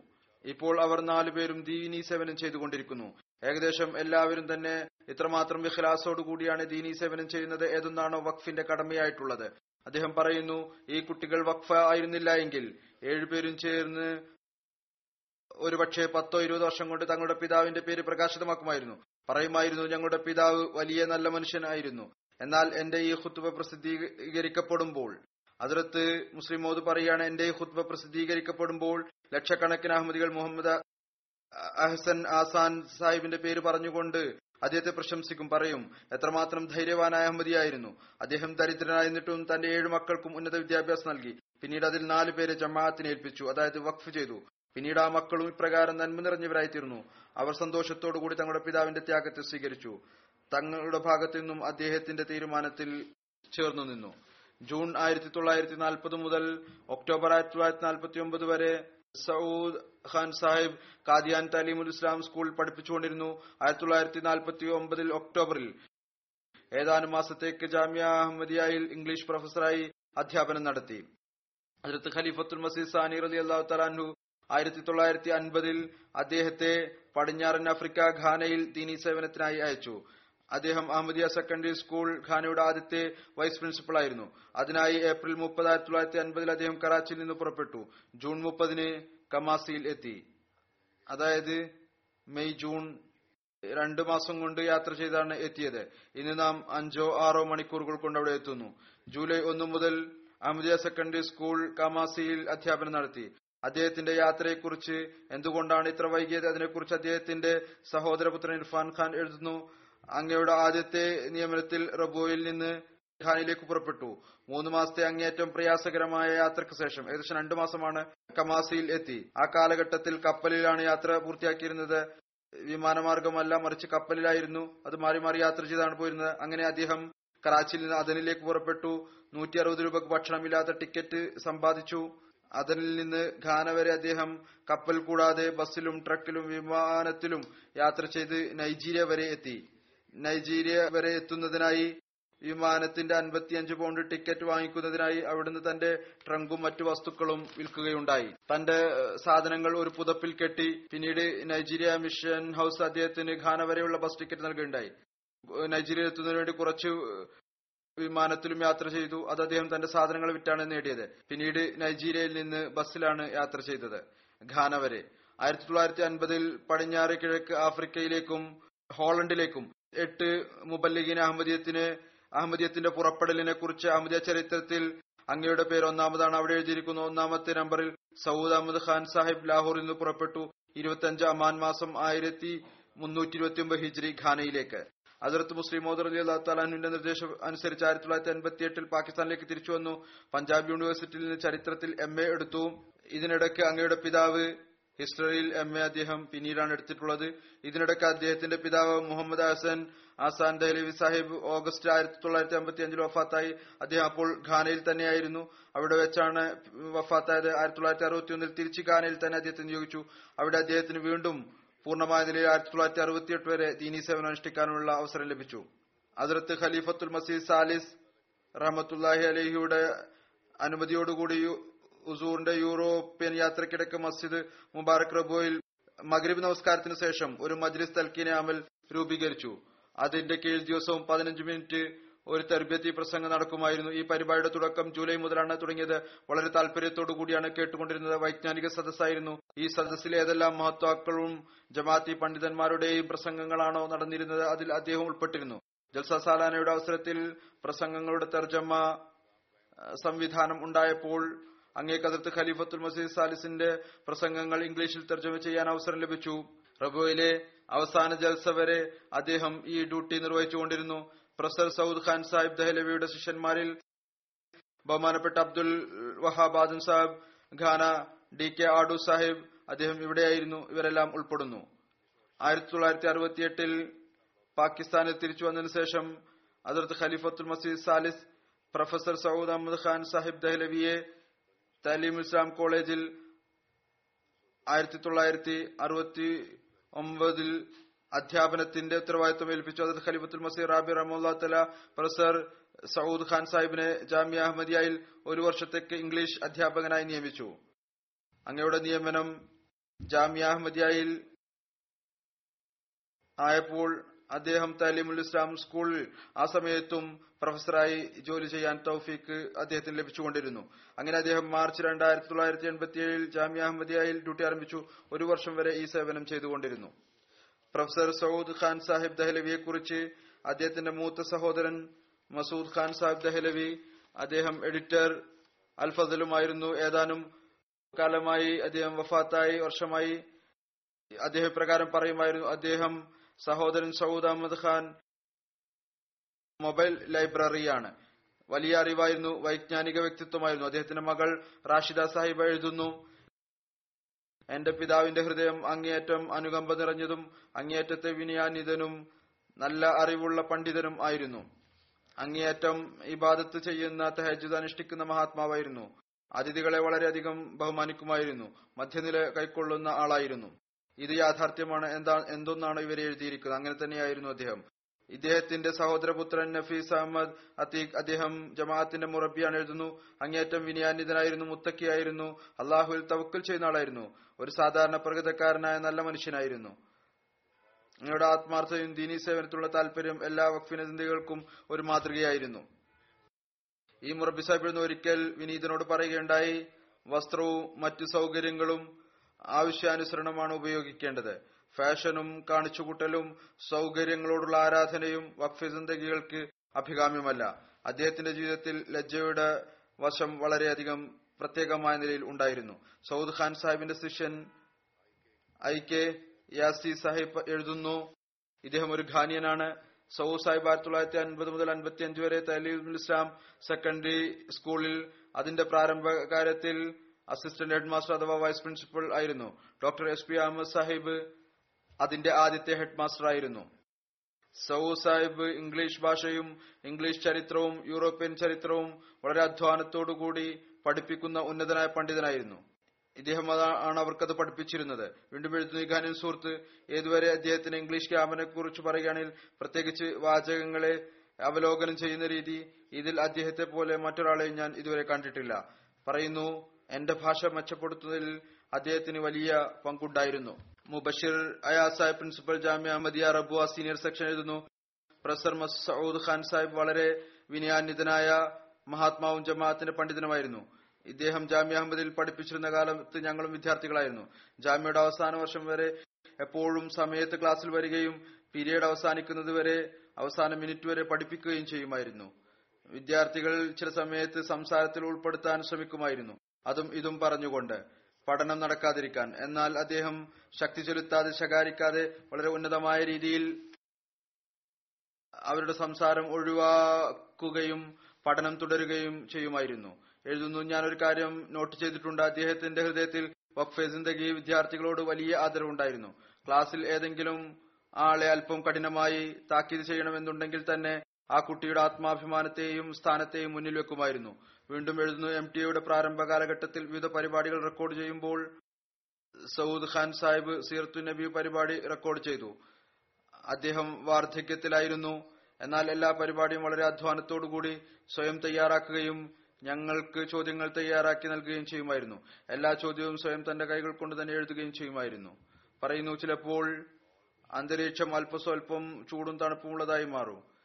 ഇപ്പോൾ അവർ നാലുപേരും ദീനി സേവനം ചെയ്തുകൊണ്ടിരിക്കുന്നു. ഏകദേശം എല്ലാവരും തന്നെ ഇത്രമാത്രം വിഖലാസോടു കൂടിയാണ് ദീനി സേവനം ചെയ്യുന്നത് ഏതൊന്നാണോ വഖഫിന്റെ കടമയായിട്ടുള്ളത്. അദ്ദേഹം പറയുന്നു ഈ കുട്ടികൾ വഖഫ ആയിരുന്നില്ല എങ്കിൽ ഏഴുപേരും ചേർന്ന് ഒരുപക്ഷെ പത്തോ ഇരുപതോ വർഷം കൊണ്ട് തങ്ങളുടെ പിതാവിന്റെ പേര് പ്രകാശിതമാക്കുമായിരുന്നു. പറയുമായിരുന്നു ഞങ്ങളുടെ പിതാവ് വലിയ നല്ല മനുഷ്യനായിരുന്നു എന്നാൽ എന്റെ ഈ ഹുത്തുബ പ്രസിദ്ധീകരിക്കപ്പെടുമ്പോൾ അതിർത്ത് മുസ്ലിം മോദ് പറയുകയാണ് എന്റെ ഈ ഹുത്തുബ പ്രസിദ്ധീകരിക്കപ്പെടുമ്പോൾ ലക്ഷക്കണക്കിന് അഹമ്മദികൾ മുഹമ്മദ് അഹസൻ ആസാൻ സാഹിബിന്റെ പേര് പറഞ്ഞുകൊണ്ട് അദ്ദേഹത്തെ പ്രശംസിക്കും പറയും എത്രമാത്രം ധൈര്യവാനായ അഹമ്മദിയായിരുന്നു. അദ്ദേഹം ദരിദ്രനായിരുന്നിട്ടും തന്റെ ഏഴു മക്കൾക്കും ഉന്നത വിദ്യാഭ്യാസം നൽകി. പിന്നീട് അതിൽ നാല് പേരെ ജമാഅത്തിന് ഏൽപ്പിച്ചു അതായത് വഖഫ് ചെയ്തു. പിന്നീട് ആ മക്കളും ഇപ്രകാരം നന്മ നിറഞ്ഞവരായിത്തീർന്നു. അവർ സന്തോഷത്തോടുകൂടി തങ്ങളുടെ പിതാവിന്റെ ത്യാഗത്തെ സ്വീകരിച്ചു. തങ്ങളുടെ ഭാഗത്തു നിന്നും അദ്ദേഹത്തിന്റെ തീരുമാനത്തിൽ ചേർന്നു നിന്നു. ജൂൺ ആയിരത്തി തൊള്ളായിരത്തി നാൽപ്പത് മുതൽ ഒക്ടോബർ ആയിരത്തി തൊള്ളായിരത്തി നാൽപ്പത്തി ഒമ്പത് വരെ സൌദ് ഖാൻ സാഹിബ് കാദിയാൻ താലീമുൽ ഇസ്ലാം സ്കൂൾ പഠിപ്പിച്ചുകൊണ്ടിരുന്നു ആയിരത്തി തൊള്ളായിരത്തി നാൽപ്പത്തി ഒമ്പതിൽ ഒക്ടോബറിൽ. ഏതാനും മാസത്തേക്ക് ജാമ്യ അഹമ്മദിയയിൽ ഇംഗ്ലീഷ് പ്രൊഫസറായി അധ്യാപനം നടത്തി. ഹജരത്ത് ഖലീഫത്തുൽ മസീദ് സാനി റലി അള്ളാഹു തലാൻഹു ആയിരത്തി തൊള്ളായിരത്തി അൻപതിൽ അദ്ദേഹത്തെ പടിഞ്ഞാറൻ ആഫ്രിക്ക ഘാനയിൽ ദീനി സേവനത്തിനായി അയച്ചു. അദ്ദേഹം അഹമ്മദിയ സെക്കൻഡറി സ്കൂൾ ഖാനയുടെ ആദ്യത്തെ വൈസ് പ്രിൻസിപ്പൾ ആയിരുന്നു. അതിനായി ഏപ്രിൽ മുപ്പത് ആയിരത്തി തൊള്ളായിരത്തി അൻപതിൽ അദ്ദേഹം കറാച്ചിയിൽ നിന്ന് പുറപ്പെട്ടു. ജൂൺ മുപ്പതിന് കമാസിയിൽ എത്തി. അതായത് മെയ് ജൂൺ രണ്ട് മാസം കൊണ്ട് യാത്ര ചെയ്താണ് എത്തിയത്. ഇന്ന് നാം അഞ്ചോ ആറോ മണിക്കൂറുകൾ കൊണ്ട് അവിടെ എത്തുന്നു. ജൂലൈ ഒന്ന് മുതൽ അഹമ്മദിയ സെക്കൻഡറി സ്കൂൾ കമാസിയിൽ അധ്യാപനം നടത്തി. അദ്ദേഹത്തിന്റെ യാത്രയെക്കുറിച്ച് എന്തുകൊണ്ടാണ് ഇത്ര വൈകിയത്? അതിനെക്കുറിച്ച് അദ്ദേഹത്തിന്റെ സഹോദരപുത്രൻ ഇർഫാൻ ഖാൻ എഴുതുന്നു. അങ്ങയുടെ ആദ്യത്തെ നിയമനത്തിൽ റബോയിൽ നിന്ന് ഖാനിലേക്ക് പുറപ്പെട്ടു. മൂന്ന് മാസത്തെ അങ്ങേയറ്റം പ്രയാസകരമായ യാത്രയ്ക്ക് ശേഷം ഏകദേശം രണ്ടു മാസമാണ് കമാസിയിൽ എത്തി. ആ കാലഘട്ടത്തിൽ കപ്പലിലാണ് യാത്ര പൂർത്തിയാക്കിയിരുന്നത്. വിമാനമാർഗമല്ല മറിച്ച് കപ്പലിലായിരുന്നു. അത് മാറി മാറി യാത്ര ചെയ്താണ് പോയിരുന്നത്. അങ്ങനെ അദ്ദേഹം കറാച്ചിയിൽ നിന്ന് അതനിലേക്ക് പുറപ്പെട്ടു. നൂറ്റി അറുപത് രൂപക്ക് ഭക്ഷണമില്ലാത്ത ടിക്കറ്റ് സമ്പാദിച്ചു. അതനിൽ നിന്ന് ഖാന വരെ അദ്ദേഹം കപ്പൽ കൂടാതെ ബസ്സിലും ട്രക്കിലും വിമാനത്തിലും യാത്ര ചെയ്ത് നൈജീരിയ വരെ എത്തി. നൈജീരിയ വരെ എത്തുന്നതിനായി വിമാനത്തിന്റെ അൻപത്തിയഞ്ച് പൗണ്ട് ടിക്കറ്റ് വാങ്ങിക്കുന്നതിനായി അവിടുന്ന് തന്റെ ട്രങ്കും മറ്റു വസ്തുക്കളും വിൽക്കുകയുണ്ടായി. തന്റെ സാധനങ്ങൾ ഒരു പുതപ്പിൽ കെട്ടി പിന്നീട് നൈജീരിയ മിഷൻ ഹൌസ് അദ്ദേഹത്തിന് ഖാന വരെയുള്ള ബസ് ടിക്കറ്റ് നൽകുകയുണ്ടായി. നൈജീരിയ എത്തുന്നതിന് വേണ്ടി കുറച്ച് വിമാനത്തിലും യാത്ര ചെയ്തു. അത് അദ്ദേഹം തന്റെ സാധനങ്ങൾ വിറ്റാണ് നേടിയത്. പിന്നീട് നൈജീരിയയിൽ നിന്ന് ബസ്സിലാണ് യാത്ര ചെയ്തത് ഖാന വരെ. ആയിരത്തി തൊള്ളായിരത്തി അൻപതിൽ പടിഞ്ഞാറ് കിഴക്ക് ആഫ്രിക്കയിലേക്കും ഹോളണ്ടിലേക്കും എട്ട് മുബല്ലിഗിൻ അഹമ്മദിയത്തിന് അഹമ്മദിയത്തിന്റെ പുറപ്പെടലിനെ കുറിച്ച് അഹമ്മദിയ ചരിത്രത്തിൽ അങ്ങയുടെ പേര് ഒന്നാമതാണ് അവിടെ എഴുതിയിരിക്കുന്ന. ഒന്നാമത്തെ നമ്പറിൽ സൗദ് അഹമ്മദ് ഖാൻ സാഹിബ് ലാഹോറിൽ നിന്ന് പുറപ്പെട്ടു. ഇരുപത്തിയഞ്ച് അമാൻ മാസം ആയിരത്തി മുന്നൂറ്റി ഇരുപത്തി ഒമ്പത് ഹിജ്രി ഖാനയിലേക്ക്. അതിർത്ത് മുസ്ലിം മോദർ അലി അള്ളാഹു താലാഹുവിന്റെ നിർദ്ദേശം അനുസരിച്ച് ആയിരത്തി തൊള്ളായിരത്തി അൻപത്തി എട്ടിൽ പാകിസ്ഥാനിലേക്ക് തിരിച്ചു വന്നു. പഞ്ചാബ് യൂണിവേഴ്സിറ്റിയിൽ നിന്ന് ചരിത്രത്തിൽ എം എ എടുത്തു. ഇതിനിടയ്ക്ക് അങ്ങയുടെ പിതാവ് ഹിസ്റ്ററിയിൽ എം എ അദ്ദേഹം പിന്നീടാണ് എടുത്തിട്ടുള്ളത്. ഇതിനിടയ്ക്ക് അദ്ദേഹത്തിന്റെ പിതാവ് മുഹമ്മദ് ഹസൻ ആസാൻ ദഹ്ലവി സാഹിബ് ഓഗസ്റ്റ് ആയിരത്തി തൊള്ളായിരത്തി അമ്പത്തി അഞ്ചിൽ വഫാത്തായി. അദ്ദേഹം അപ്പോൾ ഖാനയിൽ തന്നെയായിരുന്നു. അവിടെ വെച്ചാണ് വഫാത്തായത്. ആയിരത്തി തൊള്ളായിരത്തി അറുപത്തി ഒന്നിൽ തിരിച്ച് ഖാനയിൽ തന്നെ അദ്ദേഹത്തെ നിയോഗിച്ചു. അവിടെ അദ്ദേഹത്തിന് വീണ്ടും പൂർണമായ നിലയിൽ ആയിരത്തി തൊള്ളായിരത്തി അറുപത്തിയെട്ട് വരെ ദീനി സേവനം അനുഷ്ഠിക്കാനുള്ള അവസരം ലഭിച്ചു. അതിർത്ത് ഖലീഫത്തുൽ മസീദ് സാലിസ് റഹമത്തുല്ലാഹി അലഹിയുടെ അനുമതിയോടുകൂടി ഉസൂറിന്റെ യൂറോപ്യൻ യാത്രക്കിടക്ക് മസ്ജിദ് മുബാറക് റബോയിൽ മഗ്രിബ് നമസ്കാരത്തിന് ശേഷം ഒരു മജ്ലിസ് തൽക്കീന അമൽ രൂപീകരിച്ചു. അതിന്റെ കീഴിൽ ദിവസവും പതിനഞ്ച് മിനിറ്റ് ഒരു തെർബിയത്തി പ്രസംഗം നടക്കുമായിരുന്നു. ഈ പരിപാടിയുടെ തുടക്കം ജൂലൈ മുതലാണ് തുടങ്ങിയത്. വളരെ താല്പര്യത്തോടു കൂടിയാണ് കേട്ടുകൊണ്ടിരുന്നത്. വൈജ്ഞാനിക സദസ്സായിരുന്നു. ഈ സദസ്സിലെ ഏതെല്ലാം മഹത്വാക്കളും ജമാഅത്തി പണ്ഡിതന്മാരുടെയും പ്രസംഗങ്ങളാണോ നടന്നിരുന്നത് അതിൽ അദ്ദേഹം ഉൾപ്പെട്ടിരുന്നു. ജൽസ സാലാനയുടെ അവസരത്തിൽ പ്രസംഗങ്ങളുടെ തർജമ സംവിധാനം ഉണ്ടായപ്പോൾ അങ്ങേ കതിർത്ത് ഖലീഫത്തുൽ മസീദ് സാലിസിന്റെ പ്രസംഗങ്ങൾ ഇംഗ്ലീഷിൽ തർജമ ചെയ്യാൻ അവസരം ലഭിച്ചു. റബോയിലെ അവസാന ജൽസ വരെ അദ്ദേഹം ഈ ഡ്യൂട്ടി നിർവഹിച്ചുകൊണ്ടിരുന്നു. പ്രൊഫസർ സൗദ് ഖാൻ സാഹിബ് ദഹലവിയുടെ ശിഷ്യന്മാരിൽ ബഹുമാനപ്പെട്ട Abdul Wahab Adam Sahib Ghana D K Adu Sahib അദ്ദേഹം ഇവിടെയായിരുന്നു. ഇവരെല്ലാം ഉൾപ്പെടുന്നു. ആയിരത്തി തൊള്ളായിരത്തി അറുപത്തിയെട്ടിൽ പാകിസ്ഥാനിൽ തിരിച്ചു വന്നതിനു ശേഷം അതിർത്ത് ഖലീഫത്തുൽ മസീദ് സാലിസ് പ്രൊഫസർ സൗദ് അഹമ്മദ് ഖാൻ സാഹിബ് ദഹ്ലവിയെ തലീം ഇസ്ലാം കോളേജിൽ ആയിരത്തി തൊള്ളായിരത്തി അറുപത്തി ഒമ്പതിൽ അധ്യാപനത്തിന്റെ ഉത്തരവാദിത്വം ഏൽപ്പിച്ചു. അതത് ഖലീഫത്തുൽ മസീർ റാബി റഹമുല്ലാ തല പ്രൊഫസർ സൗദ് ഖാൻ സാഹിബിനെ ജാമ്യ അഹമ്മദിയായിൽ ഒരു വർഷത്തേക്ക് ഇംഗ്ലീഷ് അധ്യാപകനായി നിയമിച്ചു. അങ്ങയുടെ നിയമനം ജാമ്യ അഹമ്മദിയായിൽ ആയപ്പോൾ അദ്ദേഹം തലീമുൽ ഇസ്ലാം സ്കൂളിൽ ആ സമയത്തും പ്രൊഫസറായി ജോലി ചെയ്യാൻ തൗഫീക്ക് അദ്ദേഹത്തിന് ലഭിച്ചുകൊണ്ടിരുന്നു. അങ്ങനെ അദ്ദേഹം മാർച്ച് രണ്ടായിരത്തി തൊള്ളായിരത്തി എൺപത്തി ഏഴിൽ ജാമ്യ അഹമ്മദിയയിൽ ഡ്യൂട്ടി ആരംഭിച്ചു. ഒരു വർഷം വരെ ഈ സേവനം ചെയ്തുകൊണ്ടിരുന്നു. പ്രൊഫസർ സൌദ് ഖാൻ സാഹിബ് ദഹ്ലവിയെ കുറിച്ച് അദ്ദേഹത്തിന്റെ മൂത്ത സഹോദരൻ മസൂദ് ഖാൻ സാഹിബ് ദഹ്ലവി അദ്ദേഹം എഡിറ്റർ അൽഫദലുമായിരുന്നു ഏതാനും കാലമായി അദ്ദേഹം വഫാത്തായി. വർഷമായി അദ്ദേഹം പ്രകാരം പറയുമായിരുന്നു. അദ്ദേഹം സഹോദരൻ സൗദ് അഹമ്മദ് ഖാൻ മൊബൈൽ ലൈബ്രറിയാണ്. വലിയ അറിവായിരുന്നു വൈജ്ഞാനിക വ്യക്തിത്വമായിരുന്നു. അദ്ദേഹത്തിന്റെ മകൾ റാഷിദ സാഹിബ് എഴുതുന്നു. എന്റെ പിതാവിന്റെ ഹൃദയം അങ്ങേയറ്റം അനുകമ്പ നിറഞ്ഞതും അങ്ങേയറ്റത്തെ വിനയാനിതനും നല്ല അറിവുള്ള പണ്ഡിതനും ആയിരുന്നു. അങ്ങേയറ്റം ഇബാദത്ത് ചെയ്യുന്ന തെഹജുദ് അനുഷ്ഠിക്കുന്ന മഹാത്മാവായിരുന്നു. അതിഥികളെ വളരെയധികം ബഹുമാനിക്കുമായിരുന്നു. മധ്യനില കൈക്കൊള്ളുന്ന ആളായിരുന്നു. ഇത് യാഥാർത്ഥ്യമാണ്. എന്താ എന്തൊന്നാണ് ഇവരെ എഴുതിയിരിക്കുന്നത്? അങ്ങനെ തന്നെയായിരുന്നു അദ്ദേഹം. ഇദ്ദേഹത്തിന്റെ സഹോദരപുത്രൻ നഫീസ് അഹമ്മദ് അതീഖ് അദ്ദേഹം ജമാഅത്തിന്റെ മുറബിയാണ് എഴുതുന്നു. അങ്ങേറ്റം വിനയാന്വിതനായിരുന്നു മുത്തക്കിയായിരുന്നു. അള്ളാഹുവിൽ തവക്കൽ ചെയ്യുന്ന ആളായിരുന്നു. ഒരു സാധാരണ പ്രകൃതക്കാരനായ നല്ല മനുഷ്യനായിരുന്നു. അങ്ങയുടെ ആത്മാർത്ഥതയും ദീനീ സേവനത്തിലുള്ള താല്പര്യം എല്ലാ വക്ഫിനന്ദികൾക്കും ഒരു മാതൃകയായിരുന്നു. ഈ മുറബി സാഹിബ് ഒരിക്കൽ വിനീതനോട് പറയുകയുണ്ടായി വസ്ത്രവും മറ്റു സൗകര്യങ്ങളും ആവശ്യാനുസരണമാണ് ഉപയോഗിക്കേണ്ടത്. ഫാഷനും കാണിച്ചുകൂട്ടലും സൗകര്യങ്ങളോടുള്ള ആരാധനയും വഖഫ് അഭികാമ്യമല്ല. അദ്ദേഹത്തിന്റെ ജീവിതത്തിൽ ലജ്ജയുടെ വശം വളരെയധികം പ്രത്യേകമായ നിലയിൽ ഉണ്ടായിരുന്നു. സൗദ് ഖാൻ സാഹിബിന്റെ ശിഷ്യൻ ഐ കെ യാസി സാഹിബ് എഴുതുന്നു ഇദ്ദേഹം ഒരു ഖാനിയനാണ്. സൗദ് സാഹിബ് ആയിരത്തി തൊള്ളായിരത്തി അൻപത് മുതൽ അൻപത്തി അഞ്ച് വരെ തലീൽ ഇസ്ലാം സെക്കൻഡറി സ്കൂളിൽ അതിന്റെ പ്രാരംഭ കാര്യത്തിൽ അസിസ്റ്റന്റ് ഹെഡ് മാസ്റ്റർ അഥവാ വൈസ് പ്രിൻസിപ്പൽ ആയിരുന്നു. Doctor S P Ahmad Sahib അതിന്റെ ആദ്യത്തെ ഹെഡ് മാസ്റ്റർ ആയിരുന്നു. സൗ സാഹിബ് ഇംഗ്ലീഷ് ഭാഷയും ഇംഗ്ലീഷ് ചരിത്രവും യൂറോപ്യൻ ചരിത്രവും വളരെ അധ്വാനത്തോടുകൂടി പഠിപ്പിക്കുന്ന ഉന്നതനായ പണ്ഡിതനായിരുന്നു. ഇദ്ദേഹം ആണ് അവർക്കത് പഠിപ്പിച്ചിരുന്നത്. വീണ്ടും എഴുതുന്ന ഇഖാനിൻ സുഹൃത്ത് ഏതുവരെ അദ്ദേഹത്തിന് ഇംഗ്ലീഷ് ക്യാമ്പിനെ കുറിച്ച് പറയുകയാണെങ്കിൽ പ്രത്യേകിച്ച് വാചകങ്ങളെ അവലോകനം ചെയ്യുന്ന രീതി ഇതിൽ അദ്ദേഹത്തെ പോലെ മറ്റൊരാളെയും ഞാൻ ഇതുവരെ കണ്ടിട്ടില്ല. പറയുന്നു എന്റെ ഭാഷ മെച്ചപ്പെടുത്തുന്നതിൽ അദ്ദേഹത്തിന് വലിയ പങ്കുണ്ടായിരുന്നു. Mubashir Ayaz principal Jamia Ahmadiyya Rabwah senior section എഴുതുന്നു. പ്രൊഫസർ മസൂദ് ഖാൻ സാഹിബ് വളരെ വിനയാന്വിതനായ മഹാത്മാവും ജമാഅത്തിന്റെ പണ്ഡിതനുമായിരുന്നു. ഇദ്ദേഹം ജാമ്യ അഹമ്മദിൽ പഠിപ്പിച്ചിരുന്ന കാലത്ത് ഞങ്ങളും വിദ്യാർത്ഥികളായിരുന്നു. ജാമ്യയുടെ അവസാന വർഷം വരെ എപ്പോഴും സമയത്ത് ക്ലാസ്സിൽ വരികയും പീരീഡ് അവസാനിക്കുന്നത് വരെ അവസാന മിനിറ്റ് വരെ പഠിപ്പിക്കുകയും ചെയ്യുമായിരുന്നു. വിദ്യാർത്ഥികൾ ചില സമയത്ത് സംസാരത്തിൽ ഉൾപ്പെടുത്താൻ ശ്രമിക്കുമായിരുന്നു. അതും ഇതും പറഞ്ഞുകൊണ്ട് പഠനം നടക്കാതിരിക്കാൻ. എന്നാൽ അദ്ദേഹം ശക്തി ചെലുത്താതെ ശകാരിക്കാതെ വളരെ ഉന്നതമായ രീതിയിൽ അവരുടെ സംസാരം ഒഴിവാക്കുകയും പഠനം തുടരുകയും ചെയ്യുമായിരുന്നു. എഴുതുന്നു ഞാൻ ഒരു കാര്യം നോട്ട് ചെയ്തിട്ടുണ്ട്. അദ്ദേഹത്തിന്റെ ഹൃദയത്തിൽ വഖഫെ ജിന്ദഗി വിദ്യാർത്ഥികളോട് വലിയ ആദരവുണ്ടായിരുന്നു. ക്ലാസ്സിൽ ഏതെങ്കിലും ആളെ അല്പം കഠിനമായി താക്കീത് ചെയ്യണമെന്നുണ്ടെങ്കിൽ തന്നെ ആ കുട്ടിയുടെ ആത്മാഭിമാനത്തെയും സ്ഥാനത്തെയും മുന്നിൽ വെക്കുമായിരുന്നു. വീണ്ടും എഴുതുന്നു എം ടി എയുടെ പ്രാരംഭ കാലഘട്ടത്തിൽ വിവിധ പരിപാടികൾ റെക്കോർഡ് ചെയ്യുമ്പോൾ സൗദ് ഖാൻ സാഹിബ് സീറത്തു നബി പരിപാടി റെക്കോർഡ് ചെയ്തു. അദ്ദേഹം വാർദ്ധക്യത്തിലായിരുന്നു. എന്നാൽ എല്ലാ പരിപാടിയും വളരെ അധ്വാനത്തോടുകൂടി സ്വയം തയ്യാറാക്കുകയും ഞങ്ങൾക്ക് ചോദ്യങ്ങൾ തയ്യാറാക്കി നൽകുകയും ചെയ്യുമായിരുന്നു. എല്ലാ ചോദ്യവും സ്വയം തന്റെ കൈകൾ കൊണ്ട് തന്നെ എഴുതുകയും ചെയ്യുമായിരുന്നു. പറയുന്നു ചിലപ്പോൾ അന്തരീക്ഷം അല്പസ്വല്പം ചൂടും തണുപ്പുമുള്ളതായി മാറും. ഉം,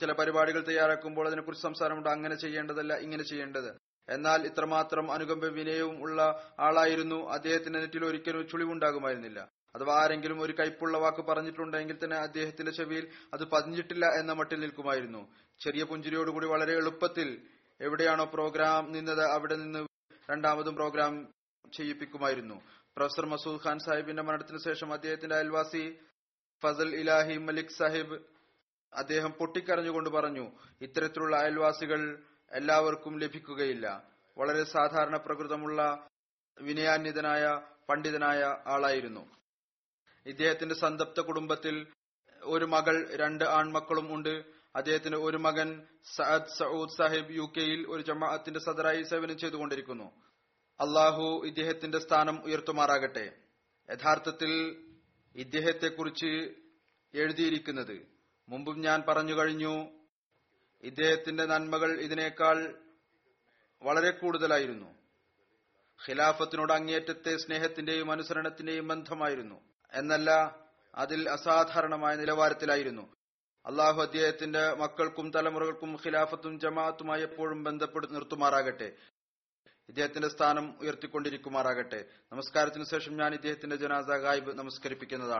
ചില പരിപാടികൾ തയ്യാറാക്കുമ്പോൾ അതിനെക്കുറിച്ച് സംസാരമുണ്ട്. അങ്ങനെ ചെയ്യേണ്ടതല്ല ഇങ്ങനെ ചെയ്യേണ്ടത്. എന്നാൽ ഇത്രമാത്രം അനുകമ്പ വിനയവും ഉള്ള ആളായിരുന്നു. അദ്ദേഹത്തിന്റെ നെറ്റിൽ ഒരിക്കലും ചുളിവുണ്ടാകുമായിരുന്നില്ല. അഥവാ ആരെങ്കിലും ഒരു കൈപ്പുള്ള വാക്ക് പറഞ്ഞിട്ടുണ്ടെങ്കിൽ തന്നെ അദ്ദേഹത്തിന്റെ ചെവിയിൽ അത് പതിഞ്ഞിട്ടില്ല എന്ന മട്ടിൽ നിൽക്കുമായിരുന്നു. ചെറിയ പുഞ്ചിരിയോടുകൂടി വളരെ എളുപ്പത്തിൽ എവിടെയാണോ പ്രോഗ്രാം നിന്നത് അവിടെ നിന്ന് രണ്ടാമതും പ്രോഗ്രാം ചെയ്യിപ്പിക്കുമായിരുന്നു. പ്രൊഫസർ മസൂദ് ഖാൻ സാഹിബിന്റെ മരണത്തിന് ശേഷം അദ്ദേഹത്തിന്റെ അയൽവാസി ഫസൽ ഇലാഹി മലിക് സാഹിബ് അദ്ദേഹം പൊട്ടിക്കരഞ്ഞുകൊണ്ട് പറഞ്ഞു ഇത്തരത്തിലുള്ള അയൽവാസികൾ എല്ലാവർക്കും ലഭിക്കുകയില്ല. വളരെ സാധാരണ പ്രകൃതമുള്ള വിനയാന്വിതനായ പണ്ഡിതനായ ആളായിരുന്നു. ഇദ്ദേഹത്തിന്റെ സന്തപ്ത കുടുംബത്തിൽ ഒരു മകൾ രണ്ട് ആൺമക്കളും ഉണ്ട്. അദ്ദേഹത്തിന് ഒരു മകൻ സഅദ് സഊദ് സാഹിബ് യു കെയിൽ ഒരു ജമാഅത്തിന്റെ സദറായി സേവനം ചെയ്തുകൊണ്ടിരിക്കുന്നു. അള്ളാഹു ഇദ്ദേഹത്തിന്റെ സ്ഥാനം ഉയർത്തുമാറാകട്ടെ. യഥാർത്ഥത്തിൽ ഇദ്ദേഹത്തെക്കുറിച്ച് എഴുതിയിരിക്കുന്നത് മുമ്പും ഞാൻ പറഞ്ഞു കഴിഞ്ഞു ഇദ്ദേഹത്തിന്റെ നന്മകൾ ഇതിനേക്കാൾ വളരെ കൂടുതലായിരുന്നു. ഖിലാഫത്തിനോട് അങ്ങേറ്റത്തെ സ്നേഹത്തിന്റെയും അനുസരണത്തിന്റെയും ബന്ധമായിരുന്നു. എന്നല്ല അതിൽ അസാധാരണമായ നിലവാരത്തിലായിരുന്നു. അള്ളാഹു അദ്ദേഹത്തിന്റെ മക്കൾക്കും തലമുറകൾക്കും ഖിലാഫത്തും ജമാഅത്തുമായി എപ്പോഴും ബന്ധപ്പെടുത്തി നിർത്തുമാറാകട്ടെ. ഇദ്ദേഹത്തിന്റെ സ്ഥാനം ഉയർത്തിക്കൊണ്ടിരിക്കുമാറാകട്ടെ. നമസ്കാരത്തിന് ശേഷം ഞാൻ ഇദ്ദേഹത്തിന്റെ ജനാസ ഗായിബ് നമസ്കരിപ്പിക്കുന്നതാണ്.